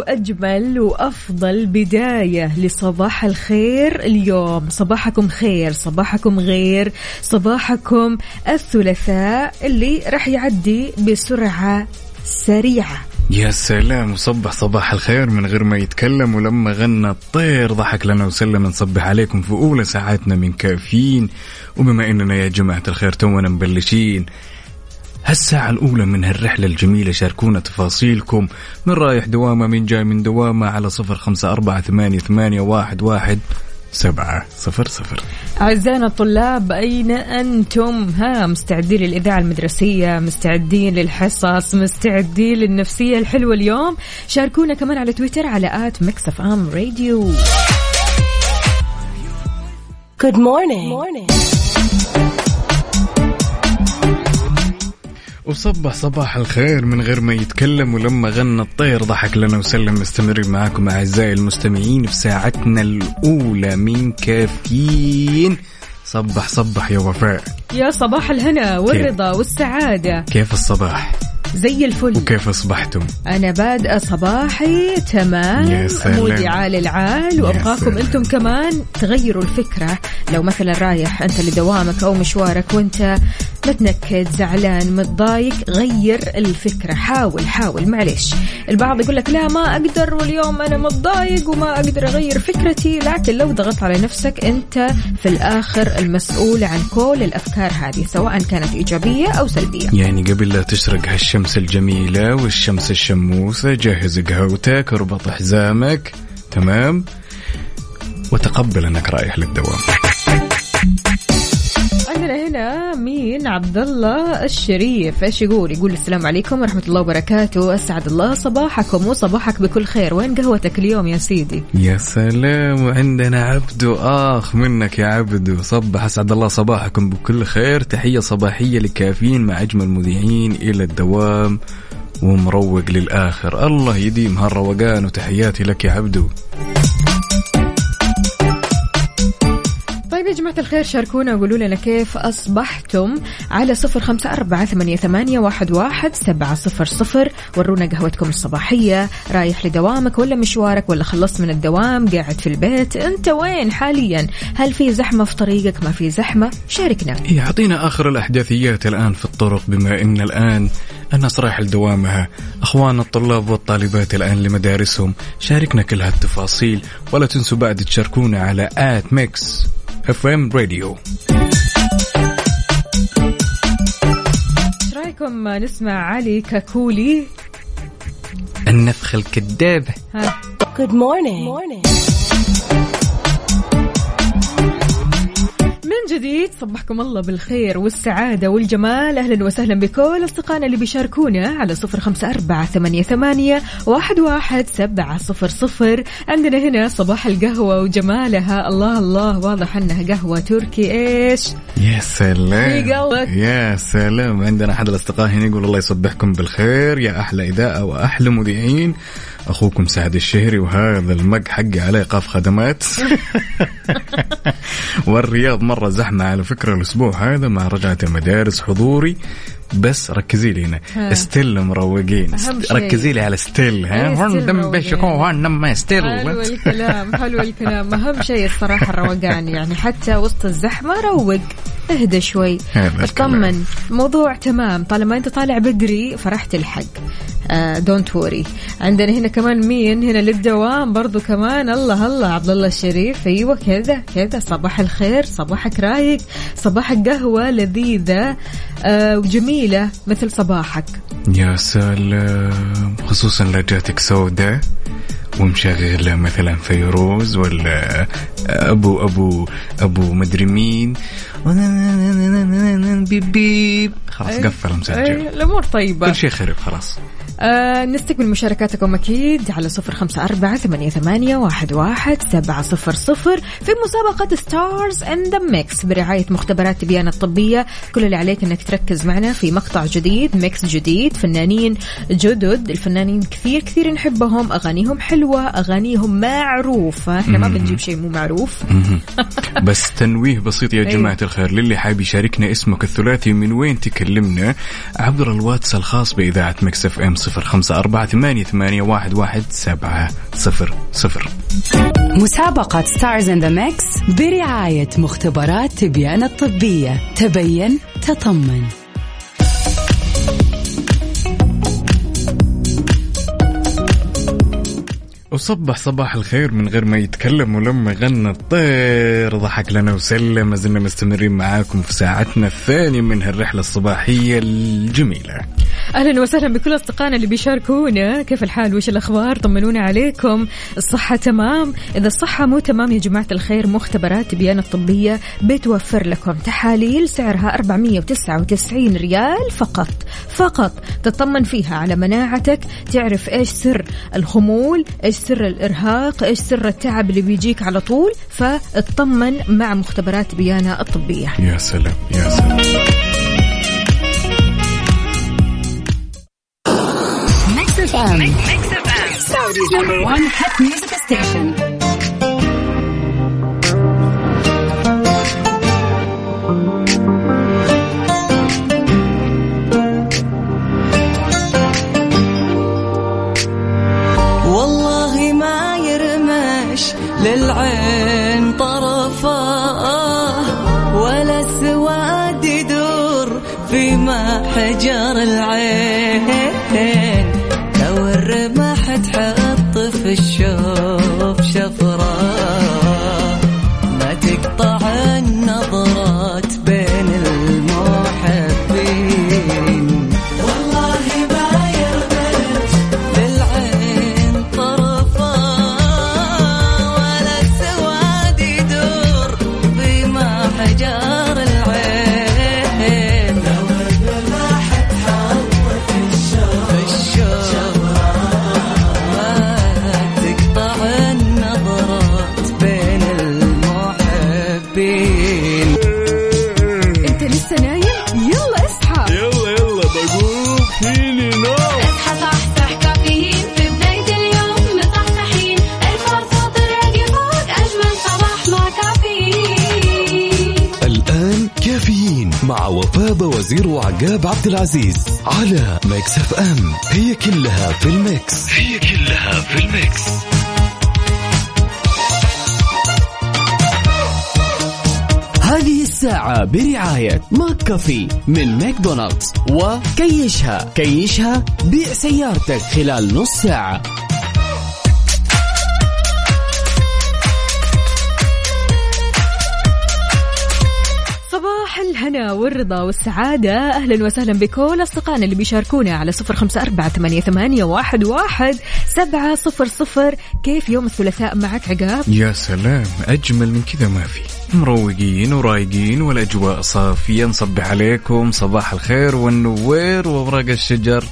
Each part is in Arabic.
وأجمل وأفضل بداية لصباح الخير اليوم. صباحكم خير صباحكم غير صباحكم الثلاثاء اللي راح يعدي بسرعة سريعة. يا سلام وصبح صباح الخير من غير ما يتكلم ولما غنى الطير. ضحك لنا وسلم نصبح عليكم في أولى ساعاتنا من كافيين. وبما إننا يا جماعة الخير تونا مبلشين. هالساعة الأولى من هالرحلة الجميلة شاركونا تفاصيلكم من رايح دوامة من جاي من دوامة على صفر خمسة أربعة ثمانية, ثمانية واحد, واحد سبعة صفر صفر أعزائنا الطلاب أين أنتم؟ ها مستعدين للإذاعة المدرسية مستعدين للحصص مستعدين للنفسية الحلوة اليوم شاركونا كمان على تويتر على آت مكسف أم راديو Good morning. morning. وصبح صباح الخير من غير ما يتكلم ولما غنى الطير ضحك لنا وسلم. مستمرين معاكم أعزائي المستمعين في ساعتنا الأولى من كافيين. صبح صبح يا وفاء. يا صباح الهنا والرضا والسعادة. كيف الصباح؟ زي الفل. وكيف أصبحتم؟ أنا بادئة صباحي تمام. يا سلام. مودي عال العال وأبغاكم. أنتم كمان تغيروا الفكرة. لو مثلا رايح أنت لدوامك أو مشوارك وأنت متنكد زعلان متضايق غير الفكرة. حاول حاول معلش البعض يقول لك لا ما أقدر واليوم أنا متضايق وما أقدر أغير فكرتي. لكن لو ضغطت على نفسك أنت في الآخر المسؤول عن كل الأفكار هذه سواء كانت إيجابية أو سلبية. يعني قبل لا تشرق هالشمس الجميلة والشمس الشموسة جهز قهوتك اربط حزامك. تمام؟ وتقبل أنك رايح للدوام. عندنا هنا مين عبد الله الشريف. إيش يقول؟ يقول السلام عليكم ورحمة الله وبركاته. أسعد الله صباحكم وصباحك بكل خير. وين قهوتك اليوم يا سيدي؟ يا سلام وعندنا عبدو اخ منك يا عبدو صبح أسعد الله صباحكم بكل خير. تحية صباحية لكافيين مع أجمل مذيعين إلى الدوام ومروق للآخر. الله يديم هالروقان وتحياتي لك يا عبدو طيب يا جماعة الخير شاركونا وقولوا لنا كيف أصبحتم على صفر خمسة أربعة ثمانية, ثمانية واحد, واحد سبعة صفر صفر. ورونا قهوتكم الصباحية. رايح لدوامك ولا مشوارك ولا خلصت من الدوام قاعد في البيت أنت وين حاليا؟ هل في زحمة في طريقك؟ ما في زحمة شاركنا. أعطينا آخر الأحداثيات الآن في الطرق بما إن الآن الناس رايح لدوامها أخوان الطلاب والطالبات الآن لمدارسهم. شاركنا كل هالتفاصيل ولا تنسوا بعد تشاركونا على at ميكس. FM radio إيش رأيكم؟ نسمع علي كاكولي. النفخة الكذابة ها. Good morning. morning. جديد صبحكم الله بالخير والسعادة والجمال. أهلا وسهلا بكل أصدقائنا اللي بيشاركونا على صفر خمسة أربعة ثمانية, ثمانية واحد, واحد سبعة صفر صفر. عندنا هنا صباح القهوة وجمالها. الله الله واضح أنها قهوة تركي. إيش؟ يا سلام. في قلبك. يا سلام. عندنا أحد الأصدقاء هنا يقول الله يصبحكم بالخير. يا أحلى إذاعة وأحلى مذيعين. أخوكم سعد الشهري وهذا ال mug حقي عليه قاف خدمات. والرياض مرة زحمة على فكرة الأسبوع هذا مع رجعة المدارس حضوري. بس ركزي لي هنا. still مروقين. ركزي لي على still ها؟ دم هون دم still حلو الكلام حلو الكلام. أهم شيء الصراحة الروقان يعني حتى وسط الزحمة روق. اهدى شوي. اطمن. موضوع تمام. طالما أنت طالع بدري فرح تلحق دونت وري عندنا هنا كمان مين؟ هنا للدوام برضو كمان. الله الله. عبد الله الشريف. أيوه كذا كذا. صباح الخير صباحك رايق صباحك قهوة لذيذة. آه وجميله مثل صباحك. يا سلام خصوصا لا جاتك سوداء ومشغل مثلا فيروز ولا أبو أبو أبو مدري مين. beep beep خلاص قفل مسجل. الأمور طيبة. كل شيء خرب خلاص. آه نستقبل مشاركاتكم أكيد على صفر خمسة أربعة ثمانية, ثمانية واحد, واحد سبعة صفر صفر في مسابقة stars in the mix برعاية مختبرات تبيان الطبية. كل اللي عليك أنك تركز معنا في مقطع جديد mix جديد فنانين جدد. الفنانين كثير كثير نحبهم أغانيهم حلوة أغانيهم معروفة. إحنا ما بنجيب شيء مو معروف. بس تنويه بسيط يا إيه. جماعة الخير للي حاب يشاركنا اسمك الثلاثي من وين تكلمنا؟ عبر الواتس الخاص بإذاعة Mix FM صفر خمسة أربعة ثمانية, ثمانية واحد, واحد سبعة صفر صفر. مسابقة Stars in the Mix برعاية مختبرات تبيان الطبية. تبين تطمن. وصبح صباح الخير من غير ما يتكلم ولما غنى الطير. ضحك لنا وسلم. ما زلنا مستمرين معاكم في ساعتنا الثانية من هالرحلة الصباحية الجميلة. أهلا وسهلا بكل أصدقائنا اللي بيشاركونا. كيف الحال؟ وش الأخبار؟ طمنونا عليكم. الصحة تمام؟ إذا الصحة مو تمام يا جماعة الخير مختبرات تبيان الطبية بتوفر لكم. تحاليل سعرها 499 ريال فقط. فقط. تطمن فيها على مناعتك. تعرف إيش سر الخمول إيش سر الإرهاق إيش سر التعب اللي بيجيك على طول؟ فاطمن مع مختبرات تبيانة الطبية. يا سلام يا سلام. Mix FM Saudi's number one hit music station. والله ما يرمش للعين طرفاه ولا السواد يدور في محجر العين. الرمح تحط في الشوف شفراه وزير وعقاب عبد العزيز على Mix FM. هي كلها في ال Mix. هي كلها في ال Mix. هذه الساعة برعاية McCafé من ماكدونالدز وكيشها. كيشها بيع سيارتك خلال نص ساعة. الهنا والرضا والسعادة. أهلا وسهلا بكل أصدقائنا اللي بيشاركونا على صفر خمسة أربعة ثمانية, ثمانية واحد, واحد سبعة صفر صفر. كيف يوم الثلاثاء معك عقاب؟ يا سلام أجمل من كذا ما في. مروقين ورايقين والأجواء صافية. نصبح عليكم صباح الخير والنوير وأوراق الشجر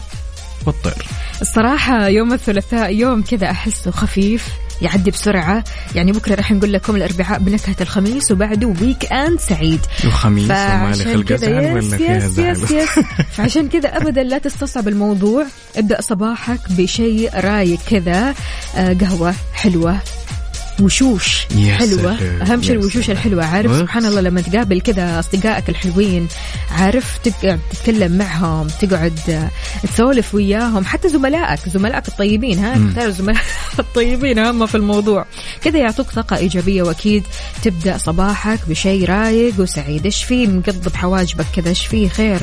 والطير. الصراحة يوم الثلاثاء يوم كذا أحسه خفيف. يعدي بسرعة. يعني بكرة راح نقول لكم الأربعاء بنكهة الخميس وبعده ويك أند سعيد. وخميس ومالي فعشان خلق أزعل ولا فيها زعل؟ فعشان كذا ابدا لا تستصعب الموضوع. ابدأ صباحك بشيء رايق كذا. آه، قهوة حلوة. وشوش يا حلوة. سلام، أهم شيء الوشوش. الحلوة عارف؟ بس. سبحان الله لما تقابل كذا أصدقائك الحلوين عارف؟ تقعد تتكلم معهم تقعد تسولف وياهم. حتى زملائك زملائك الطيبين ها. تختار الزملاء الطيبين هم في الموضوع. كذا يعطوك طاقة إيجابية وأكيد. تبدأ صباحك بشيء رايق وسعيد. إيش فيه مقضب حواجبك كذا. إيش فيه خير.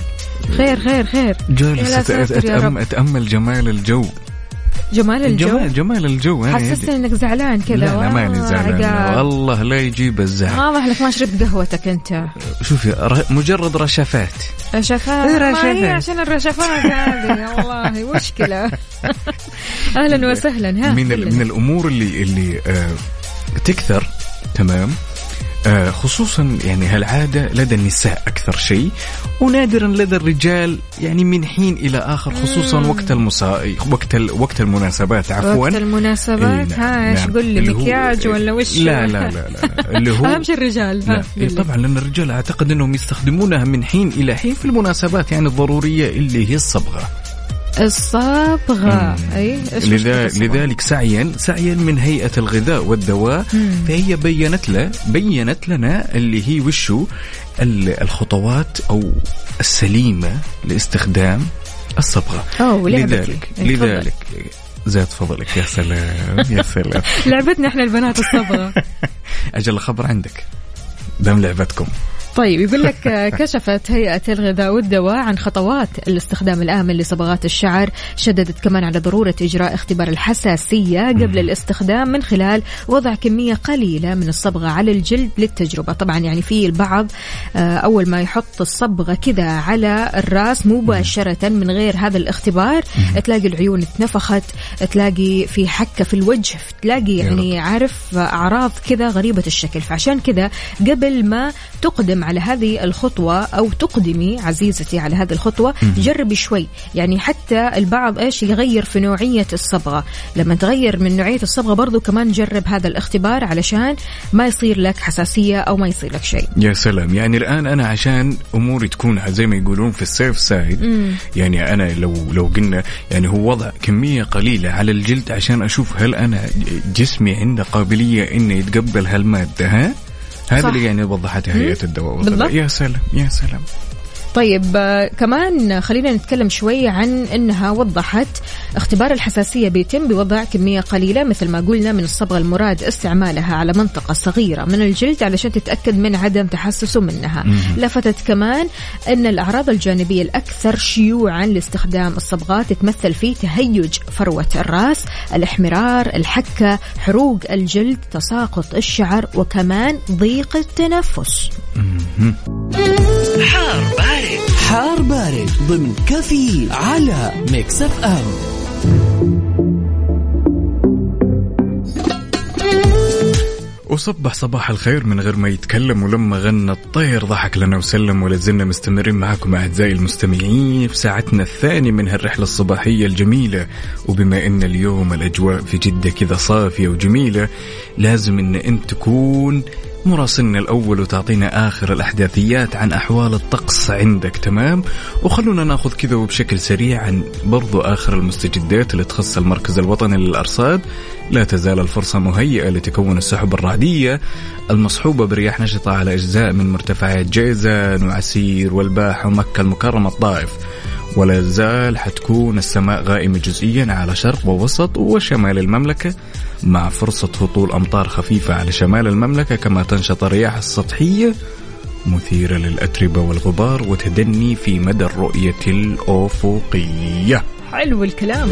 خير خير خير. جالس. أتأمل جمال الجو. جمال الجو جمال جمال الجو أنا حسستني. إنك زعلان كذا لا لا ماني زعلان. والله لا يجيب الزعل واضح لك ما شربت قهوتك أنت شوفي مجرد رشفات رشفات إيه ما هي؟ عشان الرشفات هذه والله مشكلة أهلا وسهلا ها من. من الأمور اللي اللي آه تكثر تمام خصوصا يعني هالعادة لدى النساء أكثر شيء ونادرا لدى الرجال يعني من حين إلى آخر خصوصا وقت المسا... وقت ال... وقت المناسبات عفوا وقت المناسبات إيه، نعم، ها إيش نعم. قول لي اللي هو- مكياج ولا وش لا لا لا لا. اللي هو أهم شيء الرجال ها إيه. طبعا لأن الرجال أعتقد أنهم يستخدمونها من حين إلى حين في المناسبات يعني الضرورية اللي هي الصبغة الصبغة. مشكلة لذا الصبغة؟ لذلك سعيا سعيا من هيئة الغذاء والدواء. فهي بينت له بينت لنا اللي هي وشو؟ ال- الخطوات أو السليمة لاستخدام الصبغة. أوه،. لذلك إيه،. لذلك. زاد فضلك يا سلام يا سلام. لعبتنا إحنا البنات الصبغة. أجل الخبر عندك. دام لعبتكم. طيب يقول لك آه، كشفت هيئة الغذاء والدواء عن خطوات الاستخدام الآمن لصبغات الشعر شددت كمان على ضرورة إجراء اختبار الحساسية قبل الاستخدام من خلال وضع كمية قليلة من الصبغة على الجلد للتجربة. طبعا يعني في البعض آه، أول ما يحط الصبغة كذا على الرأس مباشرة من غير هذا الاختبار تلاقي العيون اتنفخت تلاقي في حكة في الوجه تلاقي يعني عارف أعراض كذا غريبة الشكل. فعشان كذا قبل ما تقدم على هذه الخطوة أو تقدمي عزيزتي على هذه الخطوة جربي شوي. يعني حتى البعض إيش يغير في نوعية الصبغة. لما تغير من نوعية الصبغة برضو كمان جرب هذا الاختبار علشان ما يصير لك حساسية أو ما يصير لك شيء. يا سلام. يعني الآن أنا عشان أموري تكون زي ما يقولون في السيف سايد يعني أنا لو لو قلنا يعني هو وضع كمية قليلة على الجلد عشان أشوف هل أنا جسمي عنده قابلية إنه يتقبل هالمادة ها؟ هذا. اللي يعني وضحتها هيئة الدواء. بالضبط. يا سلام يا سلام طيب آه، كمان خلينا نتكلم شوي عن إنها وضحت اختبار الحساسية بيتم بوضع كمية قليلة مثل ما قلنا من الصبغة المراد استعمالها على منطقة صغيرة من الجلد علشان تتأكد من عدم تحسسه منها. لفتت كمان إن الأعراض الجانبية الأكثر شيوعا لاستخدام الصبغات تتمثل في تهيج فروة الرأس الاحمرار الحكة حروق الجلد تساقط الشعر وكمان ضيق التنفس. حار بارد. حار بارد ضمن كافيين على Mix FM. وصبح صباح الخير من غير ما يتكلم ولما غنى الطير. ضحك لنا وسلم ولا زلنا مستمرين معكم أعزائي المستمعين في ساعتنا الثانية من هالرحلة الصباحية الجميلة. وبما أن اليوم الأجواء في جدة كذا صافية وجميلة لازم أن أنت تكون مراسلنا الأول وتعطينا آخر الأحداثيات عن أحوال الطقس عندك تمام؟ وخلونا ناخذ كذا وبشكل سريع عن برضو آخر المستجدات اللي تخص المركز الوطني للأرصاد. لا تزال الفرصة مهيئة لتكون السحب الرعدية المصحوبة برياح نشطة على أجزاء من مرتفعات جيزان وعسير والباحة ومكة المكرمة الطائف. ولا زال حتكون السماء غائمة جزئيا على شرق ووسط وشمال المملكة مع فرصة هطول أمطار خفيفة على شمال المملكة كما تنشط الرياح السطحية مثيرة للأتربة والغبار وتدني في مدى الرؤية الأفقية. حلو الكلام.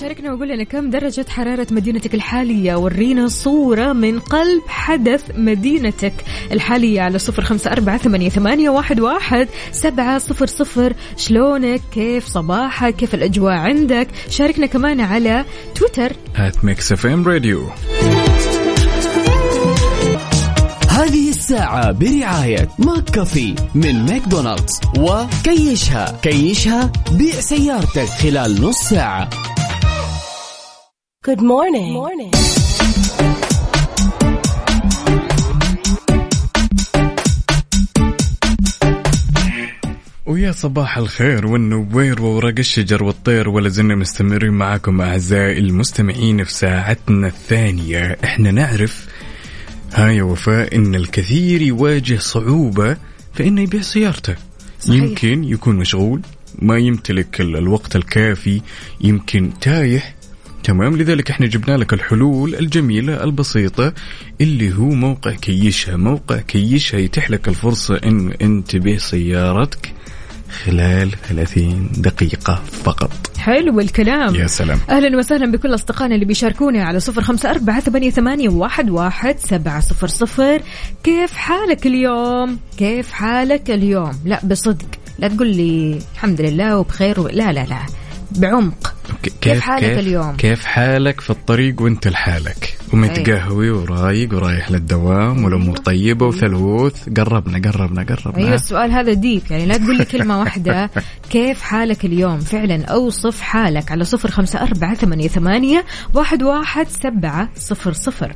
شاركنا وقول لنا كم درجة حرارة مدينتك الحالية؟ ورينا صورة من قلب حدث مدينتك الحالية على صفر خمسة أربعة ثمانية, ثمانية واحد, واحد سبعة صفر صفر. شلونك؟ كيف صباحك؟ كيف الأجواء عندك؟ شاركنا كمان على تويتر. at Mix FM Radio هذه الساعة برعاية McCafé من ماكدونالدز وكيشها كيشها بيع سيارتك خلال نص ساعة Good morning. morning. ويا صباح الخير والنوير وورق الشجر والطير ولا زلنا مستمرين معكم أعزائي المستمعين في ساعتنا الثانية إحنا نعرف ها يا وفاء إن الكثير يواجه صعوبة في انه يبيع سيارته. صحيح. يمكن يكون مشغول ما يمتلك ال- الوقت الكافي يمكن تايه. تمام لذلك إحنا جبنا لك الحلول الجميلة البسيطة اللي هو موقع كيشها. موقع كيشها يتيح لك الفرصة ان انت تبيع سيارتك. خلال 30 دقيقة فقط. حلو الكلام. يا سلام. أهلا وسهلا بكل أصدقائنا اللي بيشاركونا على صفر خمسة أربعة ثمانية, ثمانية واحد, واحد سبعة صفر صفر. كيف حالك اليوم؟ كيف حالك اليوم؟ لا بصدق. لا تقول لي الحمد لله وبخير و... لا لا لا. بعمق. ك- كيف حالك اليوم؟ كيف حالك في الطريق وانت لحالك؟ ومتقهوي ورايق ورايح للدوام والأمور طيبة وثلوث. قربنا قربنا قربنا. أيوه السؤال هذا ديب. يعني لا تقول لي كلمة واحدة. كيف حالك اليوم؟ فعلا أوصف حالك على صفر خمسة أربعة ثمانيه, ثمانية واحد, واحد سبعة صفر صفر.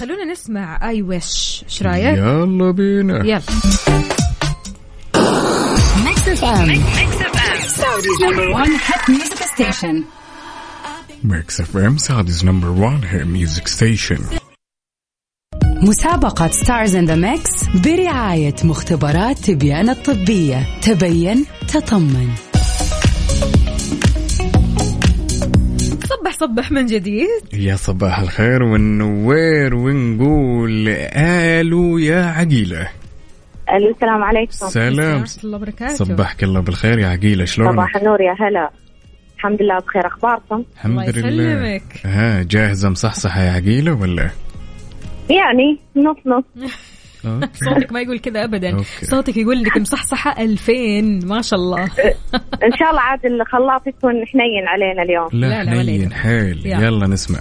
خلونا نسمع اي ويش إيش رأيك؟ يلا بينا. يلا. Mix FM. Saudi's number one hit music station. Mix FM Saudi's number 1 hit music station مسابقة Stars in the Mix برعاية مختبرات تبيان الطبية. تبين تطمن. صبح صبح من جديد. يا صباح الخير والنوير ونقول آلو يا عقيلة. السلام عليكم سلام ورحمة الله وبركاته صبحك الله بالخير يا عقيله شلونك صباح النور يا هلا الحمد لله بخير اخباركم الحمد لله يسلمك. ها جاهزه مصحصحه يا عقيله ولا يعني نص نص. صوتك ما يقول كذا ابدا أوكي. صوتك يقول لك مصحصحه 2000 ما شاء الله ان شاء الله عاد الخلاط يكون حنين علينا اليوم لا, لا، حنين. حيل يلا. يلا نسمع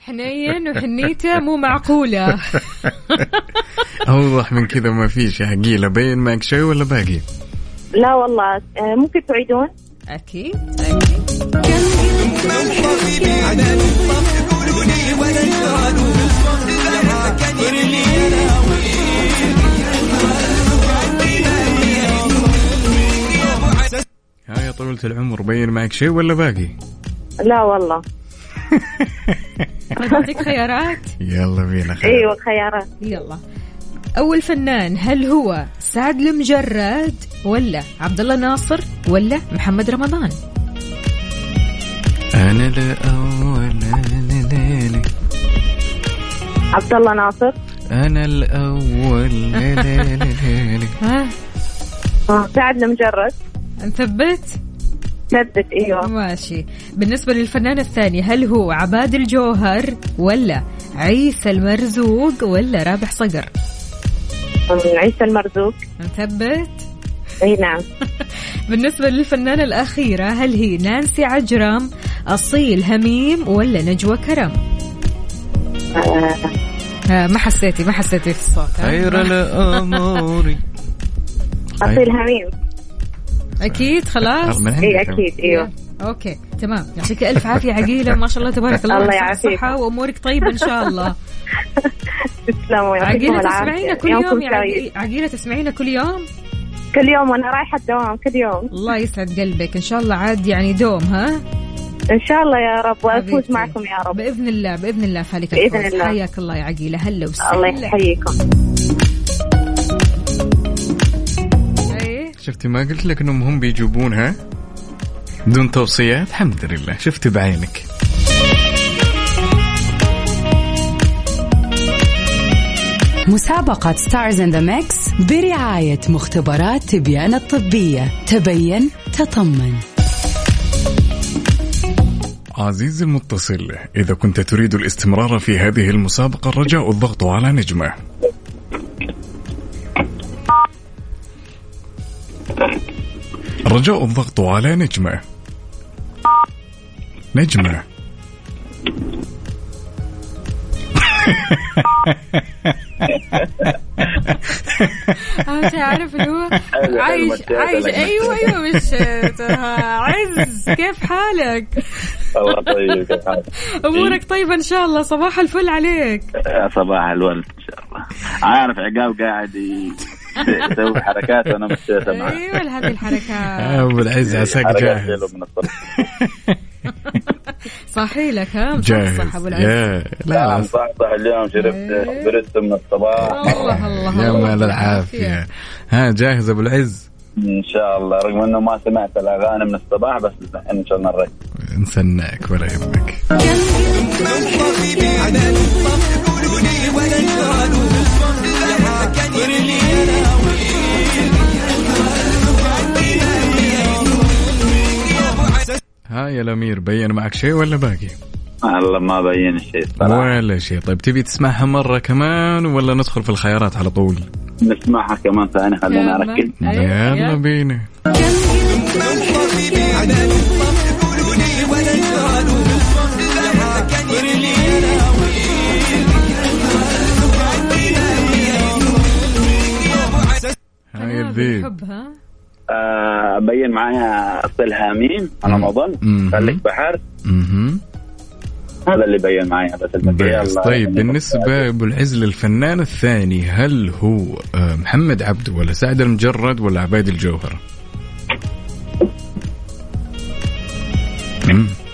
حنين وحنيتة مو معقولة. اوضح من كذا ما فيش يا عقيله بين معك شيء ولا باقي؟ لا والله. آه، ممكن تعيدون؟ أكيد. أكيد. ها يا طويلة العمر بين معك شيء ولا باقي؟ لا والله. اعطيك خيارات؟ يلا بينا خير. أيوه خيارات. يلا. أول فنان هل هو سعد المجرد ولا عبد الله ناصر ولا محمد رمضان؟ أنا الأول ليلي. عبد الله ناصر. أنا الأول ليلي ها؟ آه، سعد المجرد. نثبت؟ ثبت إيوه. ماشي. بالنسبة للفنان الثاني هل هو عباد الجوهر ولا عيسى المرزوق ولا رابح صقر؟ عيسى المرزوق. نثبت؟ إي نعم. بالنسبة للفنانة الأخيرة هل هي نانسي عجرم أصيل هميم ولا نجوى كرم؟ آه، ها ما حسيتي ما حسيتي في الصوت؟ خير الأمور. أصيل هميم. أكيد خلاص. من اي. أكيد أيوه أوكي تمام. يعطيك ألف عافية عقيلة ما شاء الله تبارك الله الله يعافيك. صحة وأمورك طيبة إن شاء الله. تسلموا عقيلة تسمعينا كل يوم يا. عقي- عقيلة تسمعينا كل يوم؟ كل يوم وأنا رايحة الدوام كل يوم. الله يسعد قلبك. إن شاء الله عاد يعني دوم ها؟ إن شاء الله يا رب وأفوز. معكم يا رب. بإذن الله بإذن الله فالك بإذن الفوز. الله. حياك الله يا عقيلة. هلا وسهلا الله يحييكم. شفتي؟ ما قلت لك إنهم هم بيجيبونها بدون توصيات. الحمد لله. شفتي بعينك. مسابقة Stars in the Mix برعاية مختبرات تبيان الطبية. تبين تطمن. عزيزي المتصل إذا كنت تريد الاستمرار في هذه المسابقة الرجاء الضغط على نجمة. رجاء الضغط على نجمة. نجمة. آه، تعرف اللي هو عايش عايش أيوه أيوه مش عز كيف حالك؟ الله طيب كيف حالك؟ أمورك طيبة إن شاء الله صباح الفل عليك. يا صباح الورد إن شاء الله. عارف عقاب قاعد ي- يسوي حركات وأنا مش سامع أيوه هذه الحركات أبو العز عساك جاهز. صحي لك ها؟ جاهز. مصحصح أبو العز. يا لا لا. مصحصح اليوم شربت إيه. اسبريسو من الصباح. الله الله يا الله مال العافية. ها جاهز أبو العز؟ إن شاء الله رغم إنه ما سمعت الأغاني من الصباح بس إن شاء الله نركز نستناك ولا يهمك. ها يا الأمير بين معك شيء ولا باقي؟ والله ما بين شيء الصراحه ولا شيء. طيب تبي تسمعها مرة كمان ولا ندخل في الخيارات على طول؟ نسمعها كمان ثاني خلينا نركز. يلا بينا. هاي الذيب حبها آه، ابين معايا اصلها مين على ما اظن مم. خليك بحر. هذا اللي بين معايا بس البقيه بس الله طيب يعني بالنسبة أبو العز للفنان الثاني هل هو آه، محمد عبده ولا سعد المجرد ولا عبيد الجوهر؟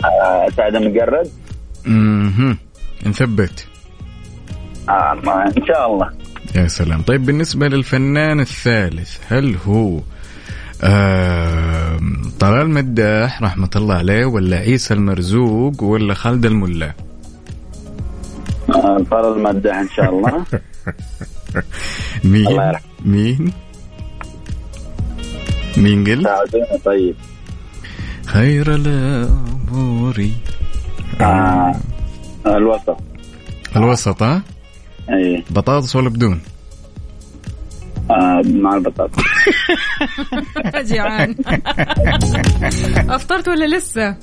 آه، سعد المجرد. مهم. نثبت. آه ما إن شاء الله. يا سلام. طيب بالنسبة للفنان الثالث هل هو آه طلال مداح رحمة الله عليه ولا عيسى المرزوق ولا خالد الملا؟ آه، طال المدح إن شاء الله. مين؟ الله. مين؟ مين قل؟ ساعدوني طيب. خير الأمور آه الوسط. الوسط ها؟ اي بطاطس ولا بدون آه مع البطاطا جيعان أفطرت ولا لسه؟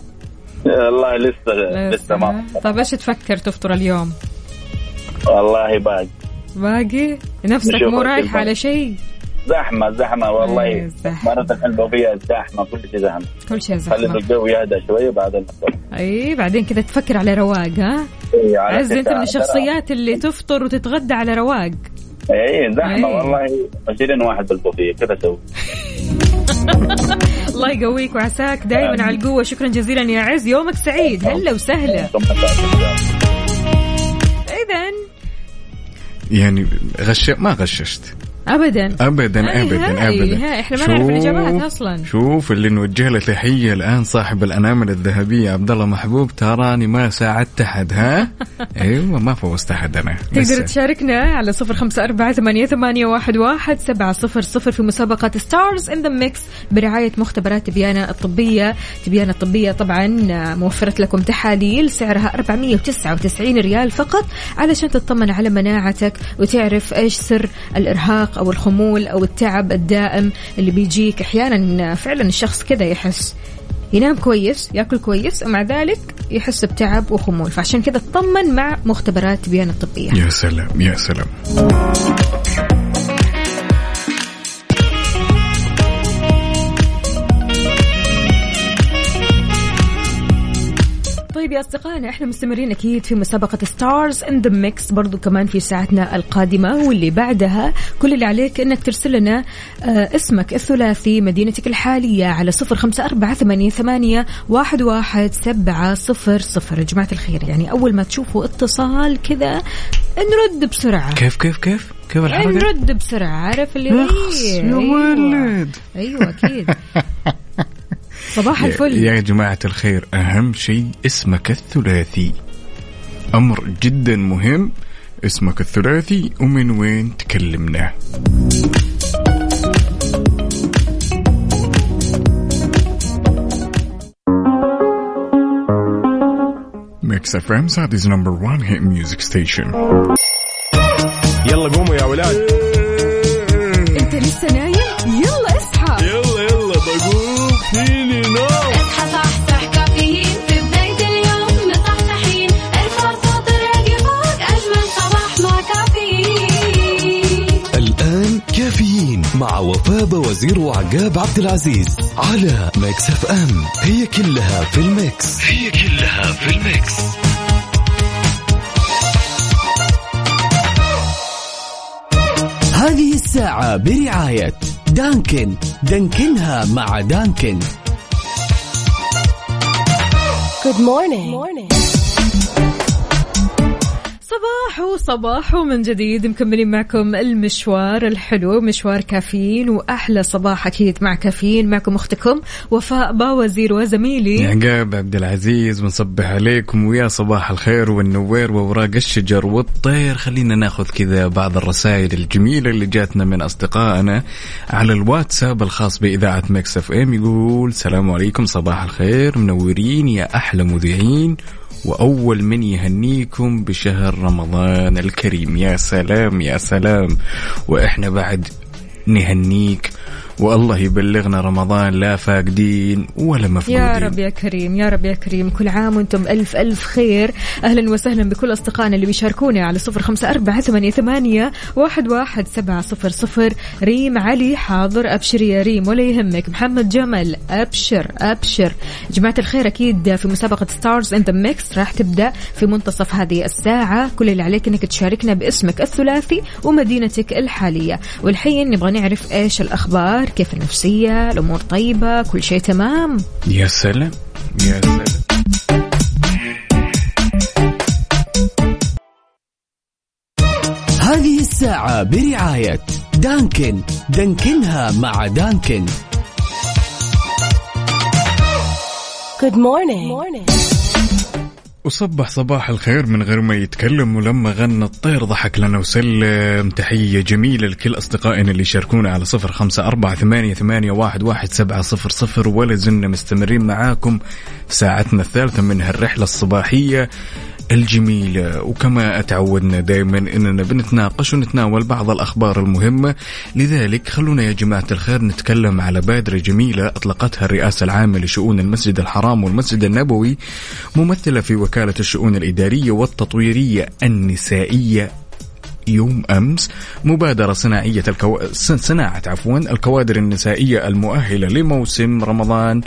والله لسه لسه ما طيب إيش تفكر تفطر اليوم؟ والله باقي باقي؟ نفسك مو رايح. على شيء؟ زحمة زحمة إيه، والله زحمة. مرة الحين فيها زحمة كل شيء زحمة كل شيء خلي زحمه الجو يهدى شوي وبعدين نفطر. اي بعدين كذا تفكر على رواق ها؟ إي، على عز أنت من. الشخصيات اللي تفطر وتتغدى على رواق. اي زحمة إي. والله. 20 واحد بالبوفيه كذا سوي الله يقويك وعساك دائما على القوة. شكرا جزيلا يا عز. يومك سعيد. هلا وسهلا. اذا يعني غش ما غششت. ابدا. ابدا ابدا ابدا. هاي، إحنا ما نعرف الإجابات أصلاً. شوف اللي نوجه له تحية الآن صاحب الأنامل الذهبيه عبد الله محبوب. تراني ما ساعدت أحد ها؟ أيوه ما فوزت أحد أنا. تقدر. تشاركنا على صفر خمسة أربعة ثمانية, ثمانية واحد, واحد سبعة صفر صفر في مسابقة Stars in the Mix برعاية مختبرات تبيانة الطبية. تبيانة الطبية طبعا موفرت لكم تحاليل سعرها 499 ريال فقط علشان تطمن على مناعتك وتعرف إيش سر الإرهاق أو الخمول أو التعب الدائم اللي بيجيك أحيانا. فعلا الشخص كذا يحس. ينام كويس يأكل كويس ومع ذلك يحس بتعب وخمول. فعشان كذا اطمن مع مختبرات تبيان الطبية. يا سلام يا سلام. طيب يا أصدقائنا إحنا مستمرين أكيد في مسابقة Stars in the Mix برضو كمان في ساعتنا القادمة واللي بعدها كل اللي عليك إنك ترسل لنا آه اسمك الثلاثي مدينتك الحالية على صفر خمسة أربعة ثمانية, ثمانية واحد, واحد سبعة صفر صفر. يا جماعة الخير يعني أول ما تشوفوا اتصال كذا نرد بسرعة. كيف كيف كيف؟ كيف الحركة؟ نرد بسرعة عارف اللي أخس إيه، يا أيوة. ولد. أيوه أكيد. صباح يا- الفل. يا جماعة الخير أهم شيء اسمك الثلاثي. أمر جدا مهم اسمك الثلاثي ومن وين تكلمنا؟ Mix FM Saudi's number 1 hit music station يلا قوموا يا ولاد. انت لسه نايم؟ يلا اصحى. يلا. فيني نوم اصحى صحصح كافيين في بداية اليوم مصحصحين. ارفع صوت الراديو فوق أجمل صباح مع كافيين. الآن كافيين مع وفاء باوزير وعقاب عبد العزيز على Mix FM. هي كلها في ال Mix. هي كلها في الميكس. هذه الساعة برعاية دانكن. دانكنها مع دانكن. Good morning. صباح وصباح من جديد مكملين معكم المشوار الحلو مشوار كافيين وأحلى صباح أكيد مع كافيين. معكم أختكم وفاء باوزير وزميلي. عقاب عبد العزيز بنصبح عليكم ويا صباح الخير والنوير وورق الشجر والطير. خلينا ناخذ كذا بعض الرسائل الجميلة اللي جاتنا من أصدقائنا على الواتساب الخاص بإذاعة Mix FM. يقول السلام عليكم صباح الخير منورين يا أحلى مذيعين. وأول من يهنيكم بشهر رمضان الكريم. يا سلام يا سلام. وإحنا بعد نهنيك والله يبلغنا رمضان لا فاقدين ولا مفقودين. يا رب يا كريم يا رب يا كريم. كل عام وأنتم ألف ألف خير. أهلا وسهلا بكل أصدقائنا اللي بيشاركونا على صفر خمسة أربعة ثمانية, ثمانية واحد, واحد سبعة صفر صفر. ريم علي حاضر أبشر يا ريم ولا يهمك. محمد جمل أبشر أبشر. جماعة الخير أكيد في مسابقة Stars in the Mix راح تبدأ في منتصف هذه الساعة. كل اللي عليك أنك تشاركنا باسمك الثلاثي ومدينتك الحالية. والحين نبغى نعرف إيش الأخبار. كيف النفسية؟ الأمور طيبة؟ كل شيء تمام؟ يا سلام. يا سلام. هذه الساعة برعاية دانكن. دانكنها مع دانكن. Good morning. وصبح صباح الخير من غير ما يتكلم ولما غنى الطير ضحك لنا وسلم. تحية جميلة لكل أصدقائنا اللي يشاركونا على صفر خمسة أربعة ثمانية, ثمانية واحد, واحد سبعة صفر صفر. ولا زلنا مستمرين معاكم في ساعتنا الثالثة من هالرحلة الصباحية. الجميلة وكما تعودنا دائما إننا بنتناقش ونتناول بعض الأخبار المهمة. لذلك خلونا يا جماعة الخير نتكلم على بادرة جميلة أطلقتها الرئاسة العامة لشؤون المسجد الحرام والمسجد النبوي ممثلة في وكالة الشؤون الإدارية والتطويرية النسائية يوم أمس مبادرة صناعية الكو... صناعة عفوا الكوادر النسائية المؤهلة لموسم رمضان.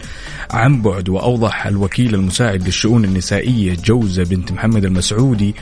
عن بعد وأوضح الوكيل المساعد للشؤون النسائية جوزة بنت محمد المسعودي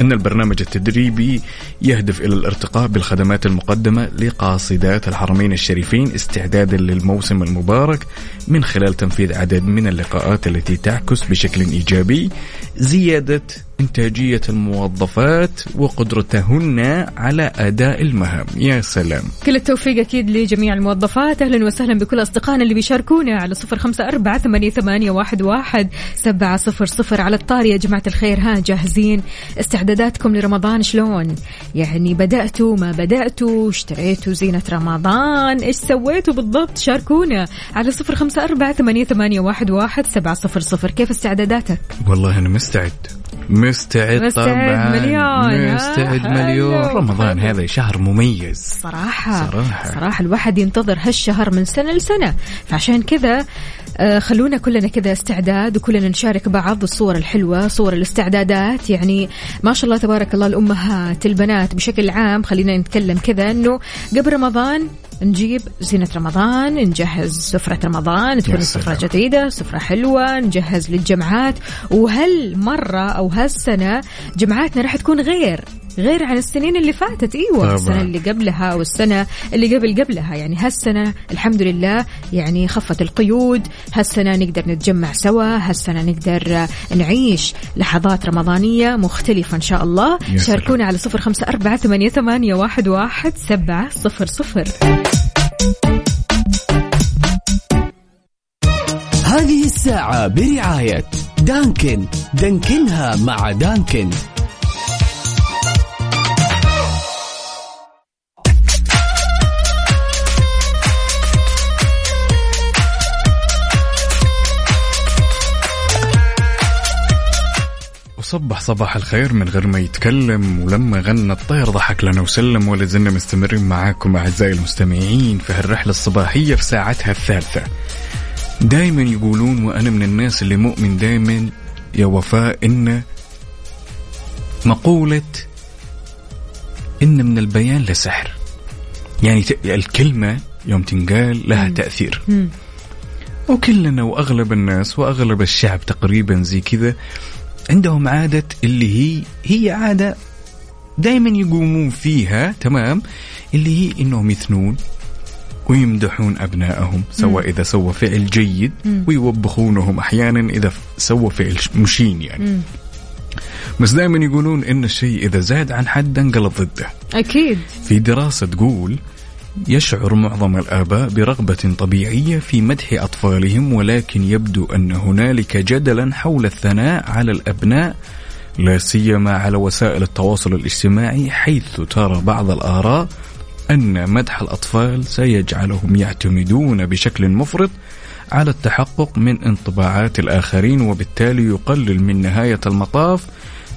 أن البرنامج التدريبي يهدف إلى الارتقاء بالخدمات المقدمة لقاصدات الحرمين الشريفين استعدادا للموسم المبارك من خلال تنفيذ عدد من اللقاءات التي تعكس بشكل إيجابي زيادة إنتاجية الموظفات وقدرتهن على أداء المهام. يا سلام. كل التوفيق أكيد لجميع الموظفات. أهلا وسهلا بكل أصدقائنا اللي بيشاركونا على صفر خمسة أربعة ثمانية, ثمانية واحد, واحد سبعة صفر صفر. على الطاري يا جماعة الخير ها جاهزين؟ استعداداتكم لرمضان شلون؟ يعني بدأتوا ما بدأتوا؟ اشتريتوا زينة رمضان؟ إيش سويتوا بالضبط؟ شاركونا على صفر خمسة أربعة ثمانية, ثمانية واحد, واحد سبعة صفر صفر. كيف استعداداتك؟ والله أنا مستعد. مستعد, مستعد طبعا مليون، مستعد ها؟ مليون. حلو، رمضان حلو. هذا شهر مميز. صراحة. صراحة. صراحة الواحد ينتظر هالشهر من سنة لسنة. فعشان كذا آه، خلونا كلنا كذا استعداد وكلنا نشارك بعض الصور الحلوة صور الاستعدادات. يعني ما شاء الله تبارك الله الأمهات البنات بشكل عام. خلينا نتكلم كذا أنه قبل رمضان نجيب زينة رمضان نجهز سفرة رمضان تكون السفرة سلام. جديدة سفرة حلوة نجهز للجمعات وهالمرة أو هالسنة جمعاتنا راح تكون غير غير عن السنين اللي فاتت. إيوه طبعاً. السنة اللي قبلها والسنة اللي قبل قبلها. يعني هالسنة الحمد لله يعني خفت القيود. هالسنة نقدر نتجمع سوا. هالسنة نقدر نعيش لحظات رمضانية مختلفة إن شاء الله. شاركونا على صفر خمسة أربعة ثمانية, ثمانية واحد, واحد سبعه صفر صفر. هذه الساعة برعاية دانكن. دانكنها مع دانكن. وصبح صباح الخير من غير ما يتكلم ولما غنى الطير ضحك لنا وسلم ولا زلنا مستمرين معاكم أعزائي المستمعين في هالرحلة الصباحية في ساعتها الثالثة. دايما يقولون وأنا من الناس اللي مؤمن دايما يا وفاء إن مقولة إن من البيان لسحر. يعني الكلمة يوم تنقال لها تأثير. مم. وكلنا وأغلب الناس وأغلب الشعب تقريبا زي كذا عندهم عادة اللي هي هي عادة دائما يقومون فيها تمام؟ اللي هي إنهم يثنون ويمدحون أبنائهم سواء إذا سوى فعل جيد مم. ويوبخونهم أحيانا إذا سوى فعل مشين يعني. مم. بس دائما يقولون إن الشيء إذا زاد عن حده انقلب ضده. أكيد. في دراسة تقول يشعر معظم الآباء برغبة طبيعية في مدح أطفالهم ولكن يبدو أن هنالك جدلا حول الثناء على الأبناء لا سيما على وسائل التواصل الاجتماعي حيث ترى بعض الآراء أن مدح الأطفال سيجعلهم يعتمدون بشكل مفرط على التحقق من انطباعات الآخرين وبالتالي يقلل من نهاية المطاف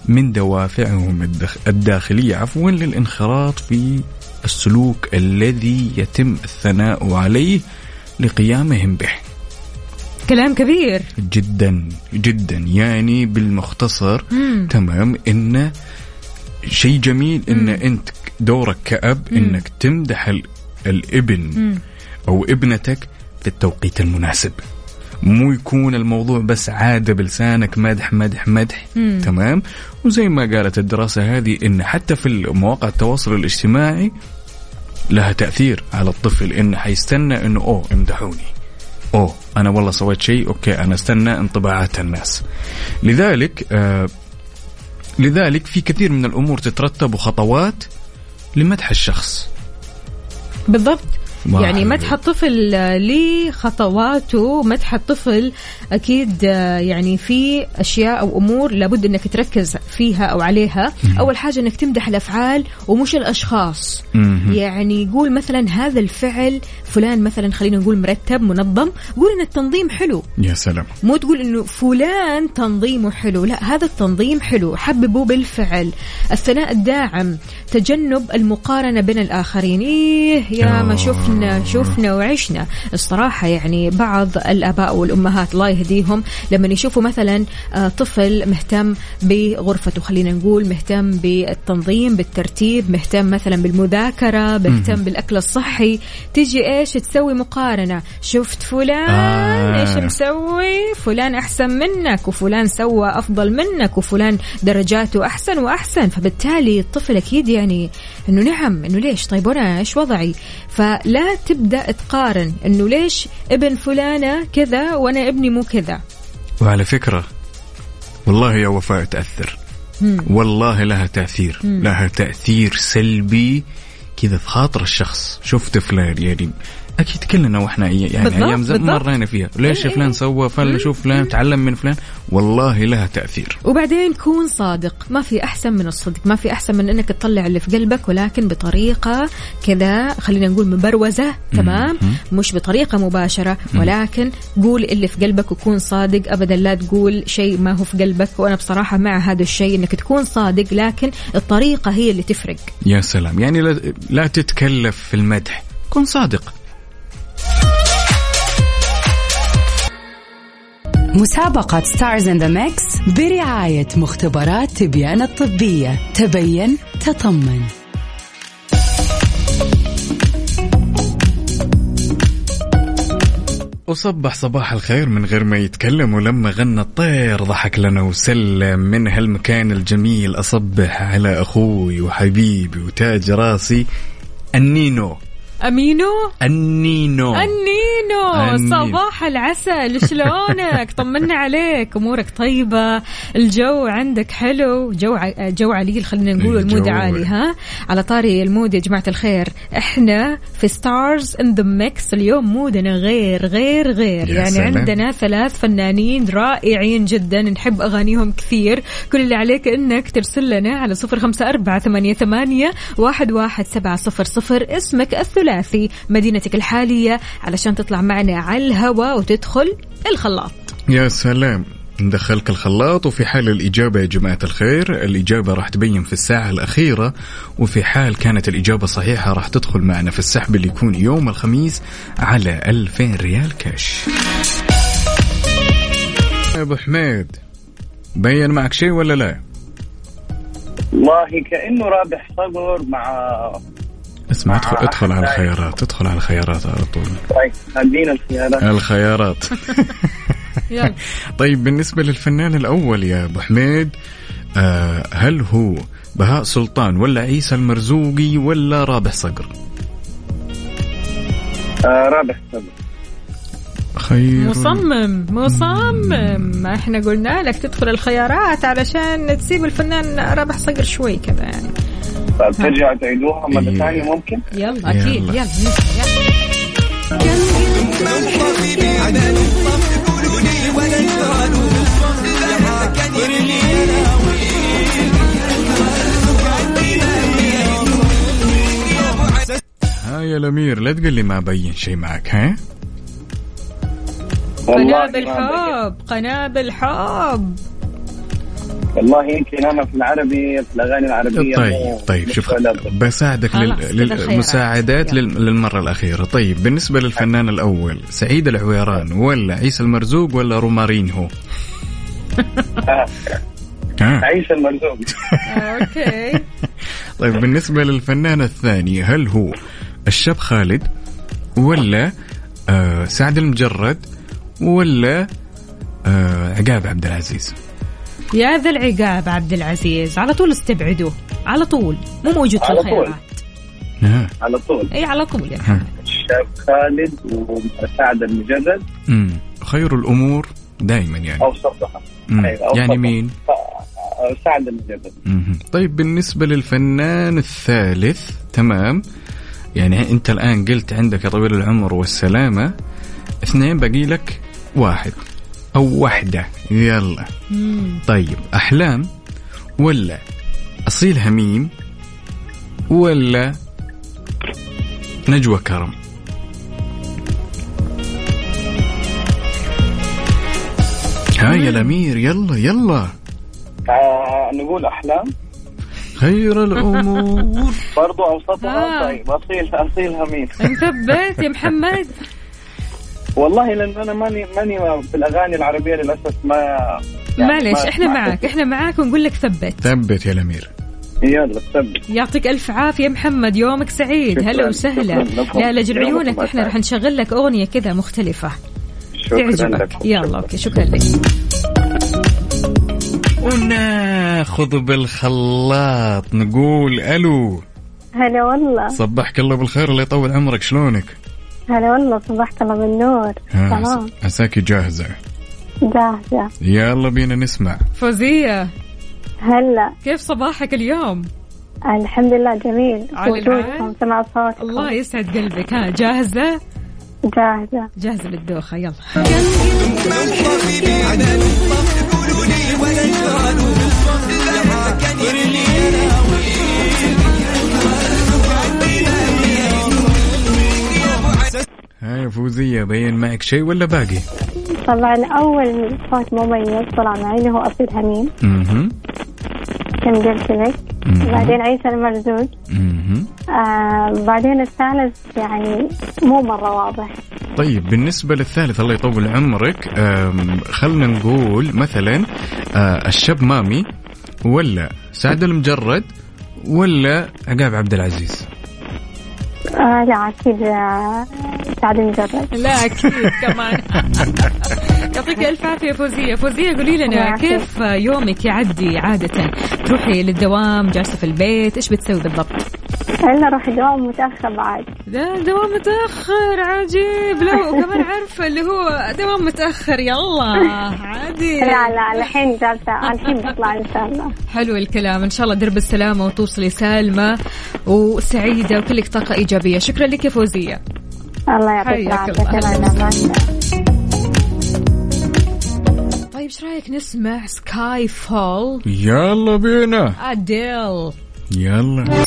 من دوافعهم الداخلية عفوا للانخراط في السلوك الذي يتم الثناء عليه لقيامهم به كلام كبير جدا جدا يعني بالمختصر مم. تمام إن شيء جميل إن مم. أنت دورك كأب مم. إنك تمدح ال- الإبن مم. أو ابنتك في التوقيت المناسب مو يكون الموضوع بس عادة بلسانك مدح مدح مدح مم. تمام؟ وزي ما قالت الدراسة هذه إن حتى في مواقع التواصل الاجتماعي لها تأثير على الطفل انه حيستنى انه أوه امدحوني. أوه أنا والله سويت شيء okay أنا استنى انطباعات الناس. لذلك آه لذلك في كثير من الأمور تترتب وخطوات لمدح الشخص. بالضبط. يعني. مدح الطفل آه، ليه خطواته مدح الطفل أكيد آه، يعني في أشياء أو أمور لابد إنك تركز فيها أو عليها أول حاجة إنك تمدح الأفعال ومش الأشخاص مهم. يعني قول مثلا هذا الفعل فلان مثلا خلينا نقول مرتب منظم قول إن التنظيم حلو. يا سلام. مو تقول إنه فلان تنظيمه حلو لا هذا التنظيم حلو. حببه بالفعل. الثناء الداعم تجنب المقارنة بين الآخرين. إيه يا ما آه. شفنا شفنا وعشنا. الصراحة يعني بعض الآباء والأمهات الله يهديهم لما يشوفوا مثلا آه، طفل مهتم بغرفته خلينا نقول مهتم بالتنظيم بالترتيب مهتم مثلا بالمذاكرة مهتم بالأكل الصحي. تيجي إيش تسوي مقارنة؟ شفت فلان؟ آه. إيش مسوي؟ فلان أحسن منك وفلان سوى أفضل منك وفلان درجاته أحسن وأحسن. فبالتالي الطفل أكيد يعني إنه نعم إنه ليش؟ طيب وأنا إيش وضعي؟ فلا تبدأ تقارن إنه ليش ابن فلانة كذا وأنا ابني مو كذا. وعلى فكرة والله يا وفاء تأثر. مم. والله لها تأثير. مم. لها تأثير سلبي كذا في خاطر الشخص. شفت فلان يعني أكيد كلنا وإحنا يعني أيام زمان. مرينا فيها. ليش إيه، فلان. سوى فلان شوف فلان تعلم من فلان. والله لها تأثير. وبعدين كون صادق. ما في أحسن من الصدق. ما في أحسن من أنك تطلع اللي في قلبك ولكن بطريقة كذا خلينا نقول مبروزة. تمام؟ مش بطريقة مباشرة ولكن قول اللي في قلبك وكون صادق. أبدا لا تقول شيء ما هو في قلبك. وأنا بصراحة مع هذا الشيء أنك تكون صادق لكن الطريقة هي اللي تفرق. يا سلام. يعني لا تتكلف في المدح. كن صادق. مسابقة Stars in the Mix برعاية مختبرات تبيان الطبية. تبين تطمن. وصبح صباح الخير من غير ما يتكلم ولما غنى الطير. ضحك لنا وسلم من هالمكان الجميل. أصبح على أخوي وحبيبي وتاج راسي النينو. أمينو؟ النينو النينو النينو. صباح العسل. شلونك؟ طمنا عليك. أمورك طيبة. الجو عندك حلو. جو ع- جو عليل خلينا نقول. ال mood عالي ها؟ على طاري المود يا جماعة الخير. إحنا في Stars in the Mix اليوم mood نا غير غير غير. يعني سلام. عندنا ثلاث فنانين رائعين جدا. نحب أغانيهم كثير. كل اللي عليك إنك ترسل لنا على صفر خمسة أربعة ثمانية ثمانية واحد واحد سبعة صفر صفر. اسمك الثلاثي. مدينتك الحالية علشان تطلع معنا على الهواء وتدخل الخلاط. يا سلام. ندخلك الخلاط وفي حال الإجابة يا جماعة الخير الإجابة راح تبين في الساعة الأخيرة وفي حال كانت الإجابة صحيحة راح تدخل معنا في السحب اللي يكون يوم الخميس على 2000 ريال كاش. يا أبو حميد بين معك شيء ولا لا؟ والله كأنه رابح صقر مع اسمع ادخل مع ادخل على الخيارات ادخل على الخيارات على طول. طيب ادينا الخيارات. الخيارات. يلا. طيب بالنسبة للفنان الأول يا أبو حميد آه هل هو بهاء سلطان ولا عيسى المرزوقي ولا رابح صقر؟ آه رابح صقر. خير. مصمم مصمم. ما إحنا قلنا لك تدخل الخيارات علشان تسيب الفنان رابح صقر شوي كذا يعني طيب ترجعوا تعيدوها مرة إيه. ثانية ممكن؟ يلا أكيد يلا. يلا نسمع، يلا ها يا الأمير لا تقول لي ما بين شيء معك ها قنابل حب قنابل حب والله يمكن أنا في العربي في الأغاني العربية طيب طيب شوف. بساعدك. للمساعدات. لل... للمرة الأخيرة طيب بالنسبة للفنان الأول سعيد العويران ولا عيسى المرزوق ولا رومارينهو آه، ها عيسى المرزوق okay طيب بالنسبة للفنان الثاني هل هو الشاب خالد ولا آه سعد لمجرد ولا آه عقاب عبد العزيز يا ذا العقاب عبد العزيز. على طول استبعدوه. على طول. مو موجود في على طول. الخيارات. ها. على طول. إي على طول يعني ها. الشاب خالد وسعد لمجرد مم. خير الأمور دائما يعني. أوسطها. يعني مين؟ سعد المجرد مهم. طيب بالنسبة للفنان الثالث تمام. يعني أنت الآن قلت عندك يا طويل العمر والسلامة اثنين باقي لك واحد. أو واحدة يلا. مم. طيب أحلام ولا أصيل هميم ولا نجوى كرم؟ ها يا الأمير يلا يلا. آه نقول أحلام. خير الأمور. برضو أوسطها. آه. طيب أصيل أصيل همين مثبت يا محمد. والله لأن أنا ماني ماني في الأغاني العربية للأسف ما يعني معليش ما- إحنا ما معك. إحنا معاك ونقول لك ثبت. ثبت يا الأمير. يلا ثبت. يعطيك ألف عافية محمد يومك سعيد. هلا وسهلا. لا لجل عيونك إحنا. راح نشغل لك أغنية كذا مختلفة. شكرا تعجبك. يلا أوكي شكرا لك. وناخذ بالخلاط نقول ألو. هلا والله. صبحك الله بالخير الله يطول عمرك شلونك؟ هلا والله صبحك الله بالنور. تمام عساكي جاهزة. جاهزة. يلا بينا نسمع. فوزية. هلا. كيف صباحك اليوم؟ الحمد لله جميل. على وجودكم. سمع صوتكم. الله يسعد قلبك. ها جاهزة؟ جاهزة. جاهزة للدوخه يلا. يا فوزية بين معك شيء ولا باقي؟ طبعا أول صوت مميز طلع معي هو أصيل همين أها كم قلت لك. بعدين عيسى المرزوق. أها آه بعدين الثالث يعني مو مرة واضح. طيب بالنسبة للثالث الله يطول عمرك. خلنا نقول مثلا آه، الشاب مامي ولا سعد المجرد ولا عقاب عبد العزيز؟ آه لا أكيد آه سعد المجرد لا أكيد كمان. يعطيك ألف عافية فوزية. فوزية قولي لنا. كيف يومك يعدي عادة؟ تروحي للدوام جالسة في البيت إيش بتسوي بالضبط؟ إلا أروح دوام متأخر بعد. ده دوام متأخر عجيب. لا وكمان عارفة اللي هو دوام متأخر يلا عادي. لا لا الحين جالسة. الحين بطلع إن شاء الله. حلو الكلام. إن شاء الله درب السلامة وتوصلي سالمة وسعيدة وكلك طاقة إيجابية. شكرا لك يا فوزية. الله يعطيك السلامة. طيب إيش رأيك نسمع Skyfall يلا بينا. أديل. يلا.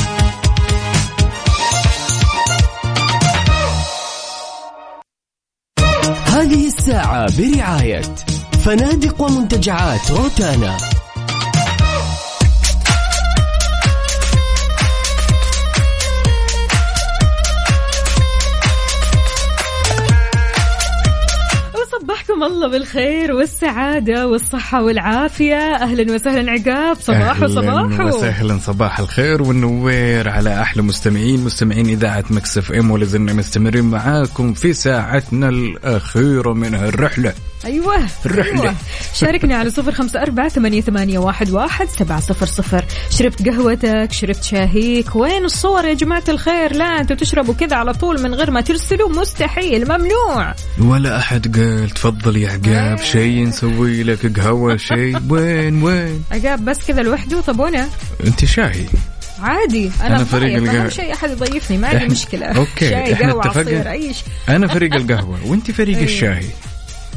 الساعة برعاية فنادق ومنتجعات روتانا. الله بالخير والسعادة والصحة والعافية. أهلا وسهلا عقاب. صباح أهلاً وصباح وسهلا صباح الخير والنوير على أحلى مستمعين مستمعين إذاعة Mix FM ولا زلنا مستمرين معاكم في ساعتنا الأخيرة من هالرحله أيوة الرحلة. أيوة. شاركنا على صفر خمسة أربعة ثمانية, ثمانية واحد, واحد سبعة صفر صفر. شربت قهوتك شربت شاهيك. وين الصور يا جماعة الخير؟ لا أنتوا تشربوا كذا على طول من غير ما ترسلوا. مستحيل ممنوع. ولا أحد قال تفضل. يا عقاب شيء نسوي لك قهوة شيء وين وين؟ عقاب بس كذا لوحده؟ طب وأنا؟ أنت شاهي عادي. أنا, أنا فريق. أهم شيء أحد يضيفني ما عندي مشكلة. أوكي، شاي قهوة اتفقنا. عصير اي شيء أنا فريق القهوة وأنت فريق إيه.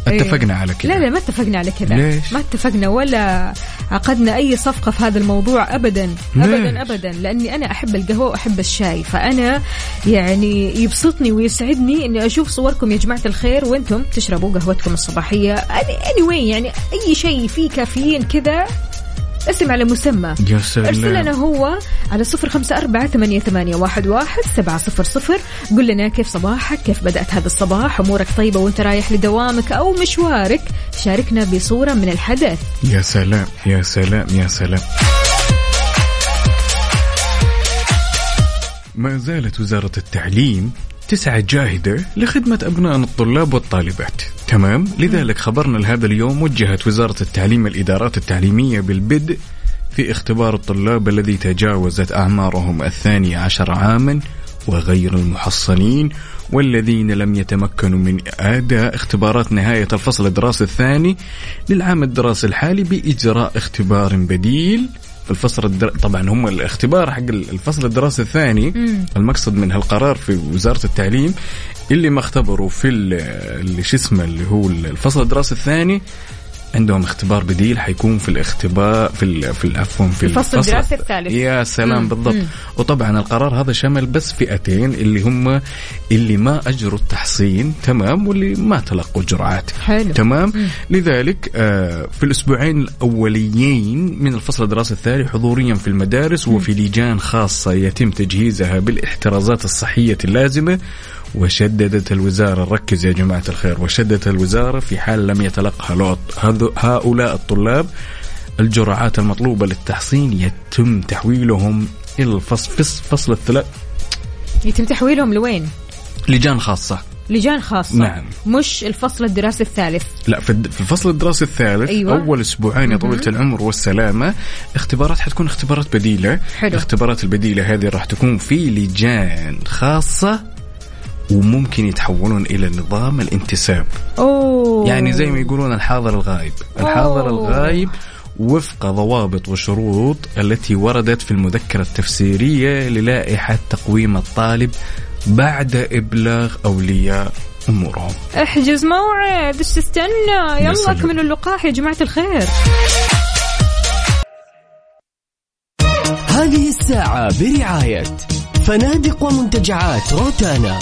إيه. اتفقنا على كذا لا لا ما اتفقنا على كذا ليش؟ ما اتفقنا ولا عقدنا أي صفقة في هذا الموضوع ابدا ليش؟ ابدا ابدا لأني أنا أحب القهوة وأحب الشاي فأنا يعني يبسطني ويسعدني إني أشوف صوركم يا جماعة الخير وأنتم تشربوا قهوتكم الصباحية اني anyway يعني أي شيء فيه كافيين كذا اسم على مسمى. يا ارسل لنا سلام هو على صفر خمسة أربعة ثمانية, ثمانية واحد, واحد سبعة صفر صفر. قل لنا كيف صباحك؟ كيف بدأت هذا الصباح؟ أمورك طيبة وأنت رايح لدوامك أو مشوارك؟ شاركنا بصورة من الحدث. يا سلام يا سلام يا سلام. ما زالت وزارة التعليم تسعى جاهدة لخدمة أبنائنا الطلاب والطالبات. تمام؟ لذلك خبرنا لهذا اليوم وجهت وزارة التعليم الإدارات التعليمية بالبدء في اختبار الطلاب الذي تجاوزت أعمارهم الثانية عشر عاما وغير المحصنين والذين لم يتمكنوا من أداء اختبارات نهاية الفصل الدراسي الثاني للعام الدراسي الحالي بإجراء اختبار بديل في الفصل الدر... طبعا هم الاختبار حق الفصل الدراسي الثاني مم. المقصد من هالقرار في وزارة التعليم اللي ما اختبروا في ال- اللي شو اسمه اللي هو الفصل الدراسي الثاني عندهم اختبار بديل حيكون في الاختبار في ال- في عفوا في الفصل. الدراسي الثالث. يا سلام مم. بالضبط. مم. وطبعا القرار هذا شمل بس فئتين اللي هم اللي ما أجروا التحصين تمام واللي ما تلقوا جرعات. حلو. تمام؟ لذلك آه في الأسبوعين الأوليين من الفصل الدراسي الثاني حضوريا في المدارس وفي لجان خاصة يتم تجهيزها بالاحترازات الصحية اللازمة وشددت الوزارة ركز يا جماعة الخير وشددت الوزارة في حال لم يتلقى هؤلاء الطلاب الجرعات المطلوبة للتحصين يتم تحويلهم إلى الفصل فص- فصل الثلاث. يتم تحويلهم لوين؟ لجان خاصة. لجان خاصة. نعم. مش الفصل الدراسي الثالث. لا في الفصل الدراسي الثالث أيوة. أول أسبوعين يا طويلة العمر والسلامة اختبارات حتكون اختبارات بديلة. حلو. الاختبارات البديلة هذه راح تكون في لجان خاصة. وممكن يتحولون إلى نظام الانتساب. أوه. يعني زي ما يقولون الحاضر الغايب الحاضر أوه. الغايب وفق ضوابط وشروط التي وردت في المذكرة التفسيرية للائحة تقويم الطالب بعد إبلاغ أولياء أمورهم. احجز موعد إيش تستنى يلا. اكملوا اللقاح يا جماعة الخير. هذه الساعة برعاية فنادق ومنتجعات روتانا.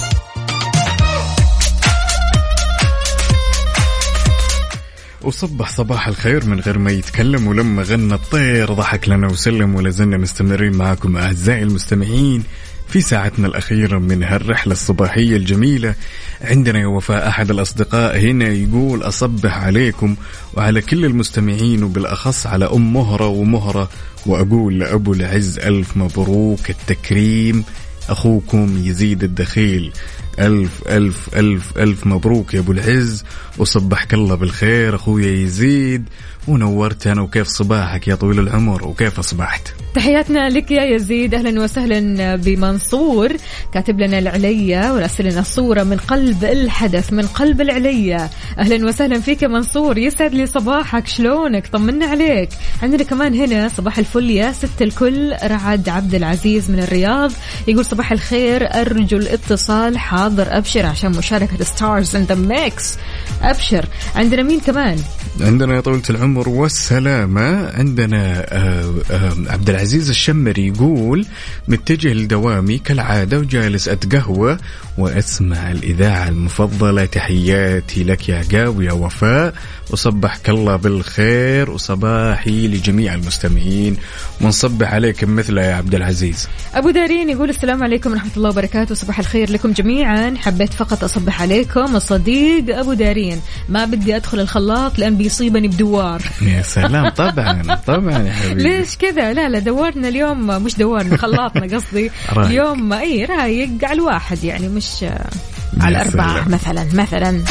وصبح صباح الخير من غير ما يتكلم ولما غنى الطير ضحك لنا وسلم ولا زلنا مستمرين معكم أعزائي المستمعين في ساعتنا الأخيرة من هالرحلة الصباحية الجميلة. عندنا يا وفاء أحد الأصدقاء هنا يقول أصبح عليكم وعلى كل المستمعين وبالأخص على أم مهرة ومهرة وأقول لأبو العز ألف مبروك التكريم. أخوكم يزيد الدخيل. ألف ألف ألف ألف مبروك يا أبو العز. وصبحك الله بالخير أخويا يزيد. ونورتنا وكيف صباحك يا طويل العمر وكيف أصبحت؟ تحياتنا لك يا يزيد أهلا وسهلا بمنصور. كاتب لنا العليا وراسل لنا صورة من قلب الحدث من قلب العليا. أهلا وسهلا فيك يا منصور يسعد لي صباحك شلونك؟ طمنا عليك. عندنا كمان هنا صباح الفل يا ست الكل رعد عبد العزيز من الرياض. يقول صباح الخير أرجو الاتصال حاضر أبشر عشان مشاركة Stars in the Mix أبشر. عندنا مين كمان؟ عندنا يا طويلة العمر والسلامة. عندنا آه آه عبد العزيز الشمري يقول متجه لدوامي كالعادة وجالس أتقهوى وأسمع الإذاعة المفضلة. تحياتي لك يا عقاب ويا وفاء. وصبحك الله بالخير. وصباحي لجميع المستمعين. ونصبح عليكم مثله يا عبد العزيز. أبو دارين يقول السلام عليكم ورحمة الله وبركاته. صباح الخير لكم جميعا. حبيت فقط أصبح عليكم الصديق أبو دارين. ما بدي أدخل الخلاط لأن بيصيبني بدوار. يا سلام. طبعا طبعا يا حبيبي. ليش كذا؟ لا لا دورنا اليوم مش دورنا خلاطنا قصدي. اليوم إي رايق على الواحد يعني مش على الأربعة. مثلا مثلا.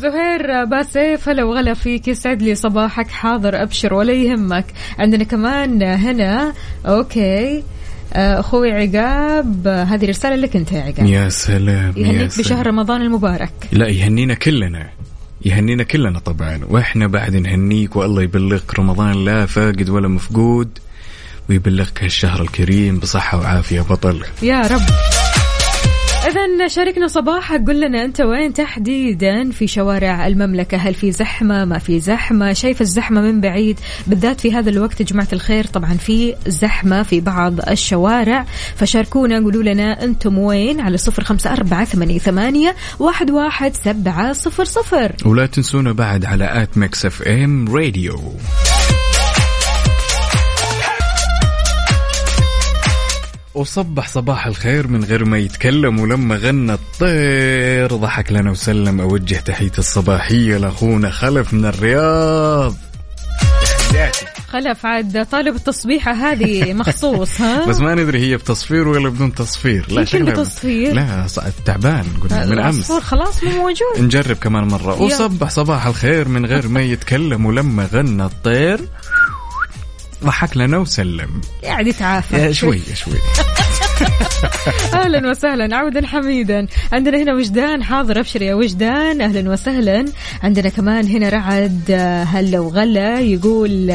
زهير باسيف هلا وغلا فيك يسعد لي صباحك حاضر أبشر ولا يهمك. عندنا كمان هنا okay. آه، أخوي عقاب هذه رسالة لك أنت يا عقاب. يا سلام يا يهنيك سلام. بشهر رمضان المبارك. لا يهنينا كلنا. يهنينا كلنا طبعا. وإحنا بعد نهنيك والله يبلغك رمضان لا فاقد ولا مفقود ويبلغك هالشهر الكريم بصحة وعافية بطل. يا رب. إذا شاركنا صباحك قل لنا أنت وين تحديدا في شوارع المملكة؟ هل في زحمة؟ ما في زحمة؟ شايف الزحمة من بعيد؟ بالذات في هذا الوقت يا جماعة الخير طبعا في زحمة في بعض الشوارع. فشاركونا قولوا لنا أنتم وين؟ على صفر خمسة أربعة ثمانية, واحد, واحد سبعة صفر صفر. ولا تنسونا بعد على at Mix FM Radio. وصبح صباح الخير من غير ما يتكلم ولما غنى الطير ضحك لنا وسلم. أوجه تحية الصباحية لأخونا خلف من الرياض. خلف عاد طالب التصبيحة هذه مخصوص ها؟ بس ما ندري هي بتصفير ولا بدون تصفير. يمكن شكلها- بتصفير. لا تعبان قلنا من العصفور خلاص مو موجود. نجرب كمان مرة. وصبح صباح الخير من غير ما يتكلم ولما غنى الطير ضحك لنا وسلم. قاعد يتعافى. يا شوي شوي. أهلا وسهلا عودا حميدا. عندنا هنا وجدان حاضر أبشر يا وجدان. أهلا وسهلا. عندنا كمان هنا رعد آه، هلا وغلا يقول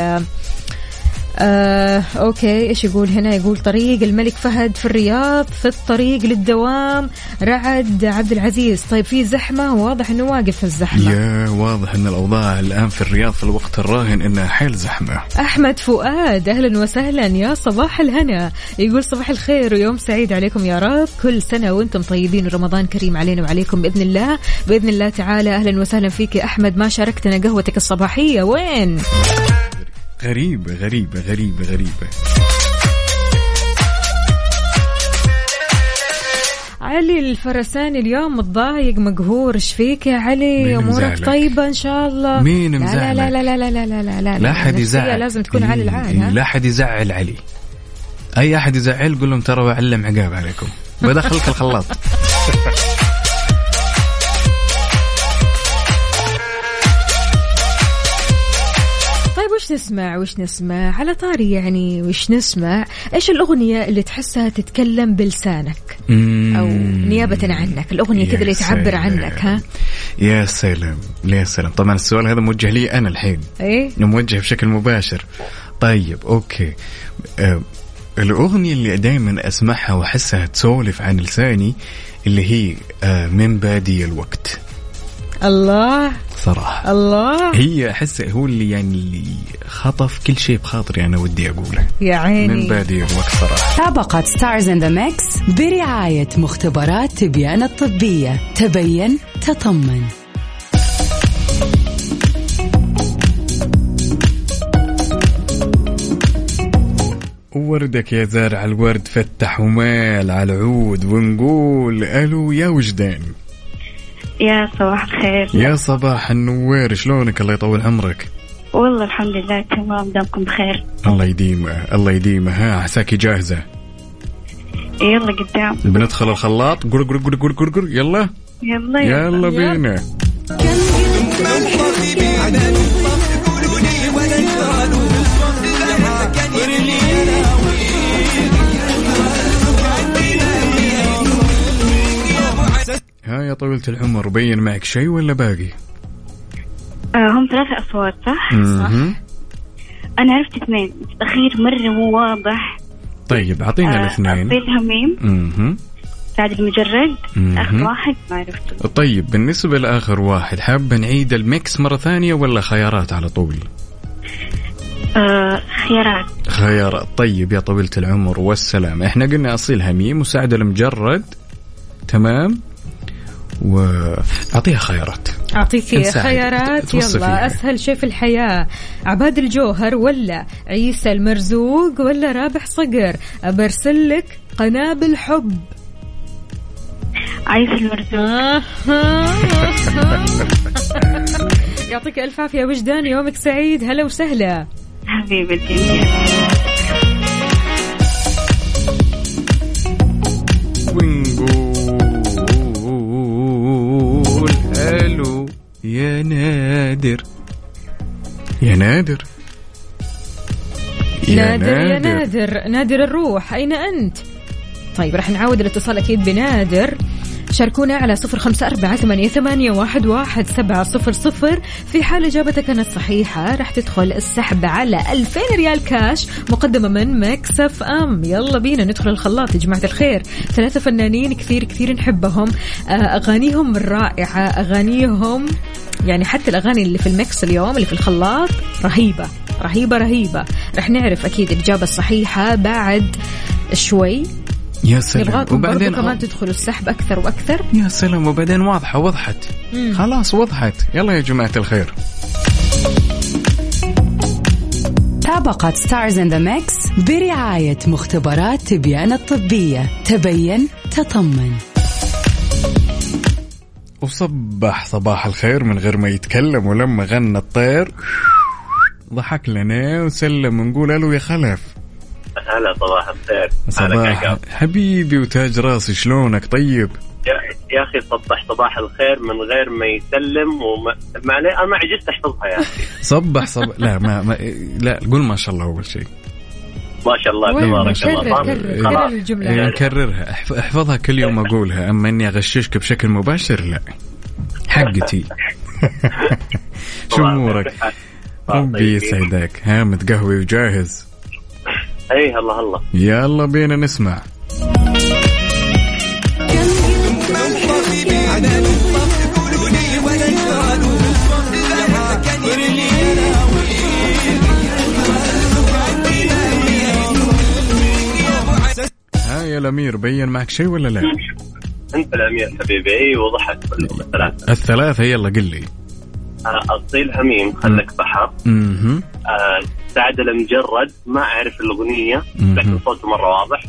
آه أوكي إيش يقول هنا؟ يقول طريق الملك فهد في الرياض في الطريق للدوام رعد عبد العزيز. طيب في زحمة؟ واضح إنه واقف في الزحمة. يا واضح إن الأوضاع الآن في الرياض في الوقت الراهن إنها حيل زحمة. أحمد فؤاد أهلا وسهلا. يا صباح الهنا. يقول صباح الخير ويوم سعيد عليكم يا رب. كل سنة وأنتم طيبين. ورمضان كريم علينا وعليكم بإذن الله. بإذن الله تعالى أهلا وسهلا فيك يا أحمد. ما شاركتنا قهوتك الصباحية. وين؟ غريبه غريبه غريبه غريبه علي الفرساني اليوم متضايق مقهور. إيش فيك يا علي؟ أمورك؟ طيبة إن شاء الله. مين مزعلك؟ لا لا لا لا لا لا لا لا لا النفسية يزعل. لازم تكون علي العال إيه، ها؟ لا أحد يزعل علي. أي أحد يزعل قول لهم ترى بعلم عقاب عليكم. بدخلك الخلاط. وش نسمع وش نسمع على طاري يعني وش نسمع؟ إيش الأغنية اللي تحسها تتكلم بلسانك؟ أو نيابة عنك الأغنية كذا اللي تعبر. عنك ها؟ يا سلام يا سلام. طبعا السؤال هذا موجه لي أنا الحين. إيه؟ موجه بشكل مباشر. طيب okay. آه الأغنية اللي دائما أسمعها وأحسها تسولف عن لساني اللي هي آه من بادي الوقت. الله. صراحة. الله. هي أحس هو اللي يعني اللي خطف كل شيء بخاطري أنا ودي أقوله. يا عيني. من بادي الوقت صراحة. مسابقة Stars in the Mix برعاية مختبرات تبيان الطبية. تبين تطمن. وردك يا زارع الورد فتح ومال على العود ونقول ألو يا وجدان. يا صباح الخير. يا صباح النوير شلونك؟ الله يطول عمرك. والله الحمد لله تمام دامكم بخير. الله يديمه الله يديمه. ها عساكي جاهزة؟ يلا قدام. بندخل الخلاط. قر قر قر قر قر قر. يلا. يلا يلا بينا. ها يا طويلة العمر بين معك شيء ولا باقي؟ آه هم ثلاثة أصوات صح؟ مهم. أنا عرفت اثنين الأخير مرة مو واضح طيب أعطينا آه، الاثنين أعطيتها ميم مهم. سعد المجرد. آخر واحد ما عرفته طيب بالنسبة لآخر واحد حابة نعيد الميكس مرة ثانية ولا خيارات على طول؟ آه خيارات خيارات طيب يا طويلة العمر والسلام إحنا قلنا أصيل هميم وسعد المجرد تمام وأعطيها خيارات. أعطيك نساعدك. خيارات. يلا يعني. أسهل شيء في الحياة. عباد الجوهر ولا عيسى المرزوق ولا رابح صقر؟ أبرسل لك قنابل حب عايز المرزوق. يعطيك ألف عافية. وجدان يومك سعيد. هلا وسهلا. حبيبتي. نادر. يا نادر. نادر يا نادر. نادر. الروح أين أنت؟ طيب راح نعاود الاتصال أكيد بنادر. شاركونا على صفر خمسة أربعة ثمانية, واحد, سبعة صفر صفر. في حال إجابتك كانت صحيحة راح تدخل السحب على 2000 ريال كاش مقدمة من مكسف أم. يلا بينا ندخل الخلاط يا جماعة الخير. ثلاثة فنانين كثير كثير نحبهم. آه، أغانيهم رائعة أغانيهم يعني حتى الأغاني اللي في ال mix اليوم اللي في الخلاط رهيبة رهيبة رهيبة. رح نعرف أكيد الإجابة الصحيحة بعد شوي. يا سلام. نبغاكم برضو وبعدين كمان تدخلوا السحب أكثر وأكثر. يا سلام. وبعدين واضحة وضحت. مم. خلاص وضحت. يلا يا جماعة الخير. مسابقة Stars in the Mix برعاية مختبرات تبيان الطبية. تبين تطمن. وصبح صباح الخير من غير ما يتكلم ولما غنى الطير. ضحك لنا وسلم ونقول ألو يا خلف. هلا صباح الخير. هلا صباح. حبيبي وتاج راسي شلونك؟ طيب. يا يا أخي صبح صباح الخير من غير ما يسلم وما ما أنا ما عجزت أحفظها يا أخي. صبح صبح. لا ما, ما لا قول ما شاء الله أول شيء. ما شاء الله؟ تبارك الله. كرر- نكررها أحف- أحفظها كل يوم أقولها. أما إني أغششك بشكل مباشر لا. حقتي. شو أمورك؟ ربي يسعدك. ها متقهوي وجاهز. اي هلا هلا. يلا بينا نسمع. ها يا الأمير بين معك شيء ولا لا؟ انت الأمير حبيبي أي وضحك كلهم الثلاثة. الثلاثة يلا قل لي. آه، اصيل هميم خلك بحر. سعد المجرد ما أعرف الأغنية. لكن صوته مرة واضح.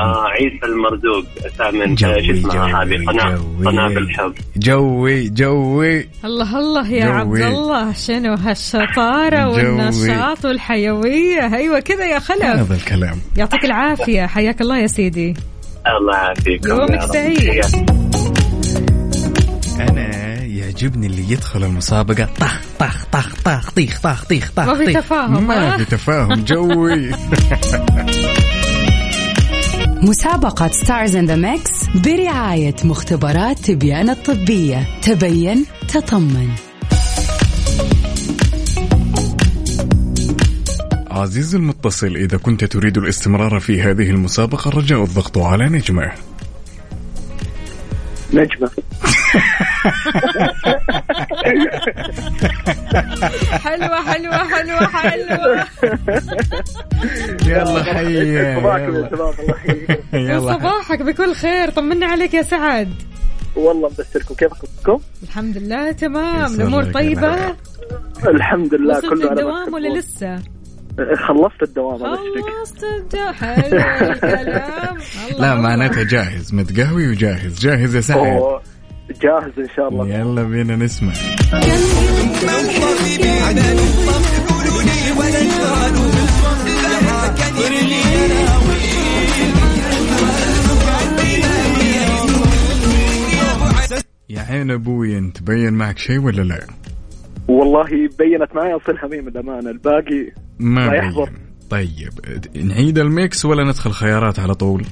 آه عيسى المرزوق ثامن جوي، آه، شو اسمها جوي، هذه قناة جوي. قنابل حب جوي جوي الله الله يا جوي. عبد الله شنو هالشطارة جوي. والنشاط والحيوية أيوة كذا يا خلف هذا الكلام يعطيك العافية حياك الله يا سيدي الله يعافيكم يومك. سعيد. أنا يعجبني اللي يدخل المسابقة. طخ طخ طخ طخ طيخ طخ طيخ طخ ما في. تفاهم، ما؟ في تفاهم جوي. مسابقة Stars in the Mix برعاية مختبرات تبيان الطبية. تبين تطمن. عزيزي المتصل إذا كنت تريد الاستمرار في هذه المسابقة الرجاء الضغط على نجمة. نجمة. حلوة حلوة حلوة حلوة. يلا حيا يا يلا. صباحك بكل خير. طمنا عليك يا سعد. والله مبشركم كيف اخباركم؟ الحمد لله تمام. لك طيبة؟ الله. الحمد لله كله على الدوام. ولا لسه؟ خلصت الدوام خلصت الدوام. حلو الكلام. لا الله. معناتها جاهز متقهوي وجاهز. جاهز يا سعد. جاهز إن شاء الله. يلا بينا نسمع. يا عين أبوي أنت بين معك شيء ولا لا؟ والله بينت معي اصل هميم الأمانة الباقي ما ما. يحضر طيب نعيد الميكس ولا ندخل خيارات على طول؟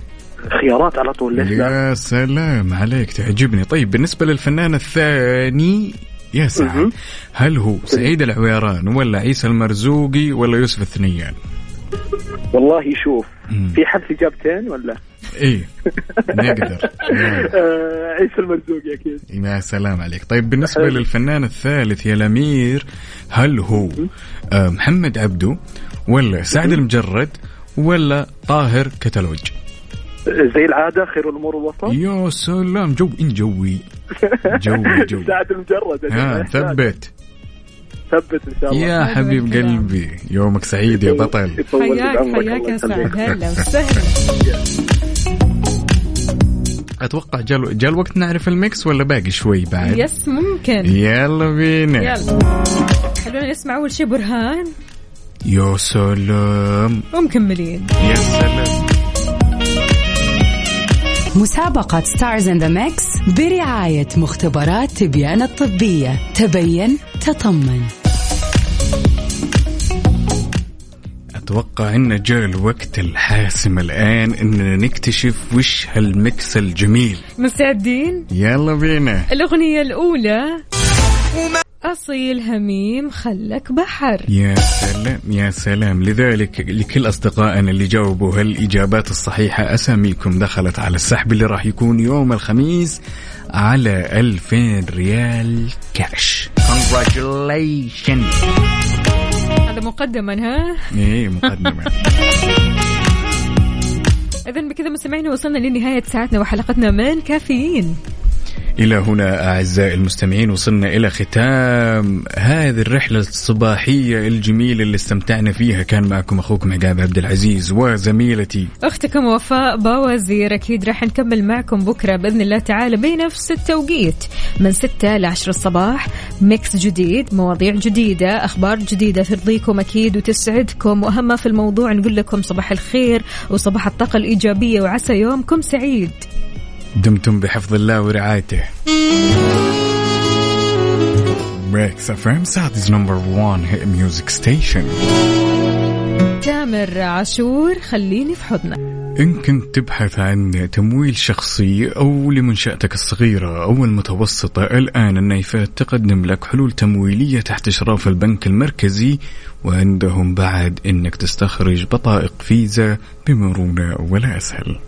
خيارات على طول ليش لا؟ يا سلام عليك تعجبني طيب بالنسبة للفنان الثاني يا سعد. هل هو سعيد العويران ولا عيسى المرزوقي ولا يوسف الثنيان والله شوف. في حد اجابتين ولا؟ إيه نقدر. آه، عيسى المرزوقي أكيد. يا سلام عليك. طيب بالنسبة حلو. للفنان الثالث يا الأمير هل هو آه، محمد عبدو ولا سعد المجرد ولا طاهر كتالوج؟ زي العادة خير الأمور الوسط يا سلام جو إن جوي. جوي جوي. ساعة المجرد. ها. ثبت. ثبت إن شاء الله. يا حبيب قلبي يومك سعيد يا بطل. حياك حياك يا سعد. هلا وسهلا. أتوقع جاء جاء الوقت نعرف ال mix ولا باقي شوي بعد؟ yes ممكن. يلا بينا. يلا. خلونا نسمع أول شيء برهان. يا سلام. ومكملين يا سلام. مسابقة stars in the mix برعاية مختبرات تبيان الطبية. تبيان تطمن. أتوقع إن جاء الوقت الحاسم الآن إننا نكتشف وش هالميكس الجميل. مستعدين؟ يلا بينا. الأغنية الأولى. أصيل هميم خلك بحر. يا سلام يا سلام. لذلك لكل أصدقائنا اللي جاوبوا هالإجابات الصحيحة أساميكم دخلت على السحب اللي راح يكون يوم الخميس على 2000 ريال كاش Congratulations. هذا مقدما ها؟ إيه مقدمة إذا بكذا مستمعينا وصلنا لنهاية ساعتنا وحلقتنا من كافيين. إلى هنا أعزائي المستمعين وصلنا إلى ختام هذه الرحلة الصباحية الجميلة اللي استمتعنا فيها. كان معكم أخوكم عقاب عبد العزيز وزميلتي. أختكم وفاء باوزير أكيد راح نكمل معكم بكرة بإذن الله تعالى بنفس التوقيت. من 6 ل 10 الصباح ميكس جديد مواضيع جديدة أخبار جديدة ترضيكم أكيد وتسعدكم. وأهم في الموضوع نقول لكم صباح الخير وصباح الطاقة الإيجابية وعسى يومكم سعيد. دمتم بحفظ الله ورعايته. Breaks FM Saudi's number one hit music station. تامر عاشور خليني في حضنك. إن كنت تبحث عن تمويل شخصي أو لمنشأتك الصغيرة أو المتوسطة الآن النايفات تقدم لك حلول تمويلية تحت إشراف البنك المركزي وعندهم بعد إنك تستخرج بطائق فيزا بمرونة ولا أسهل.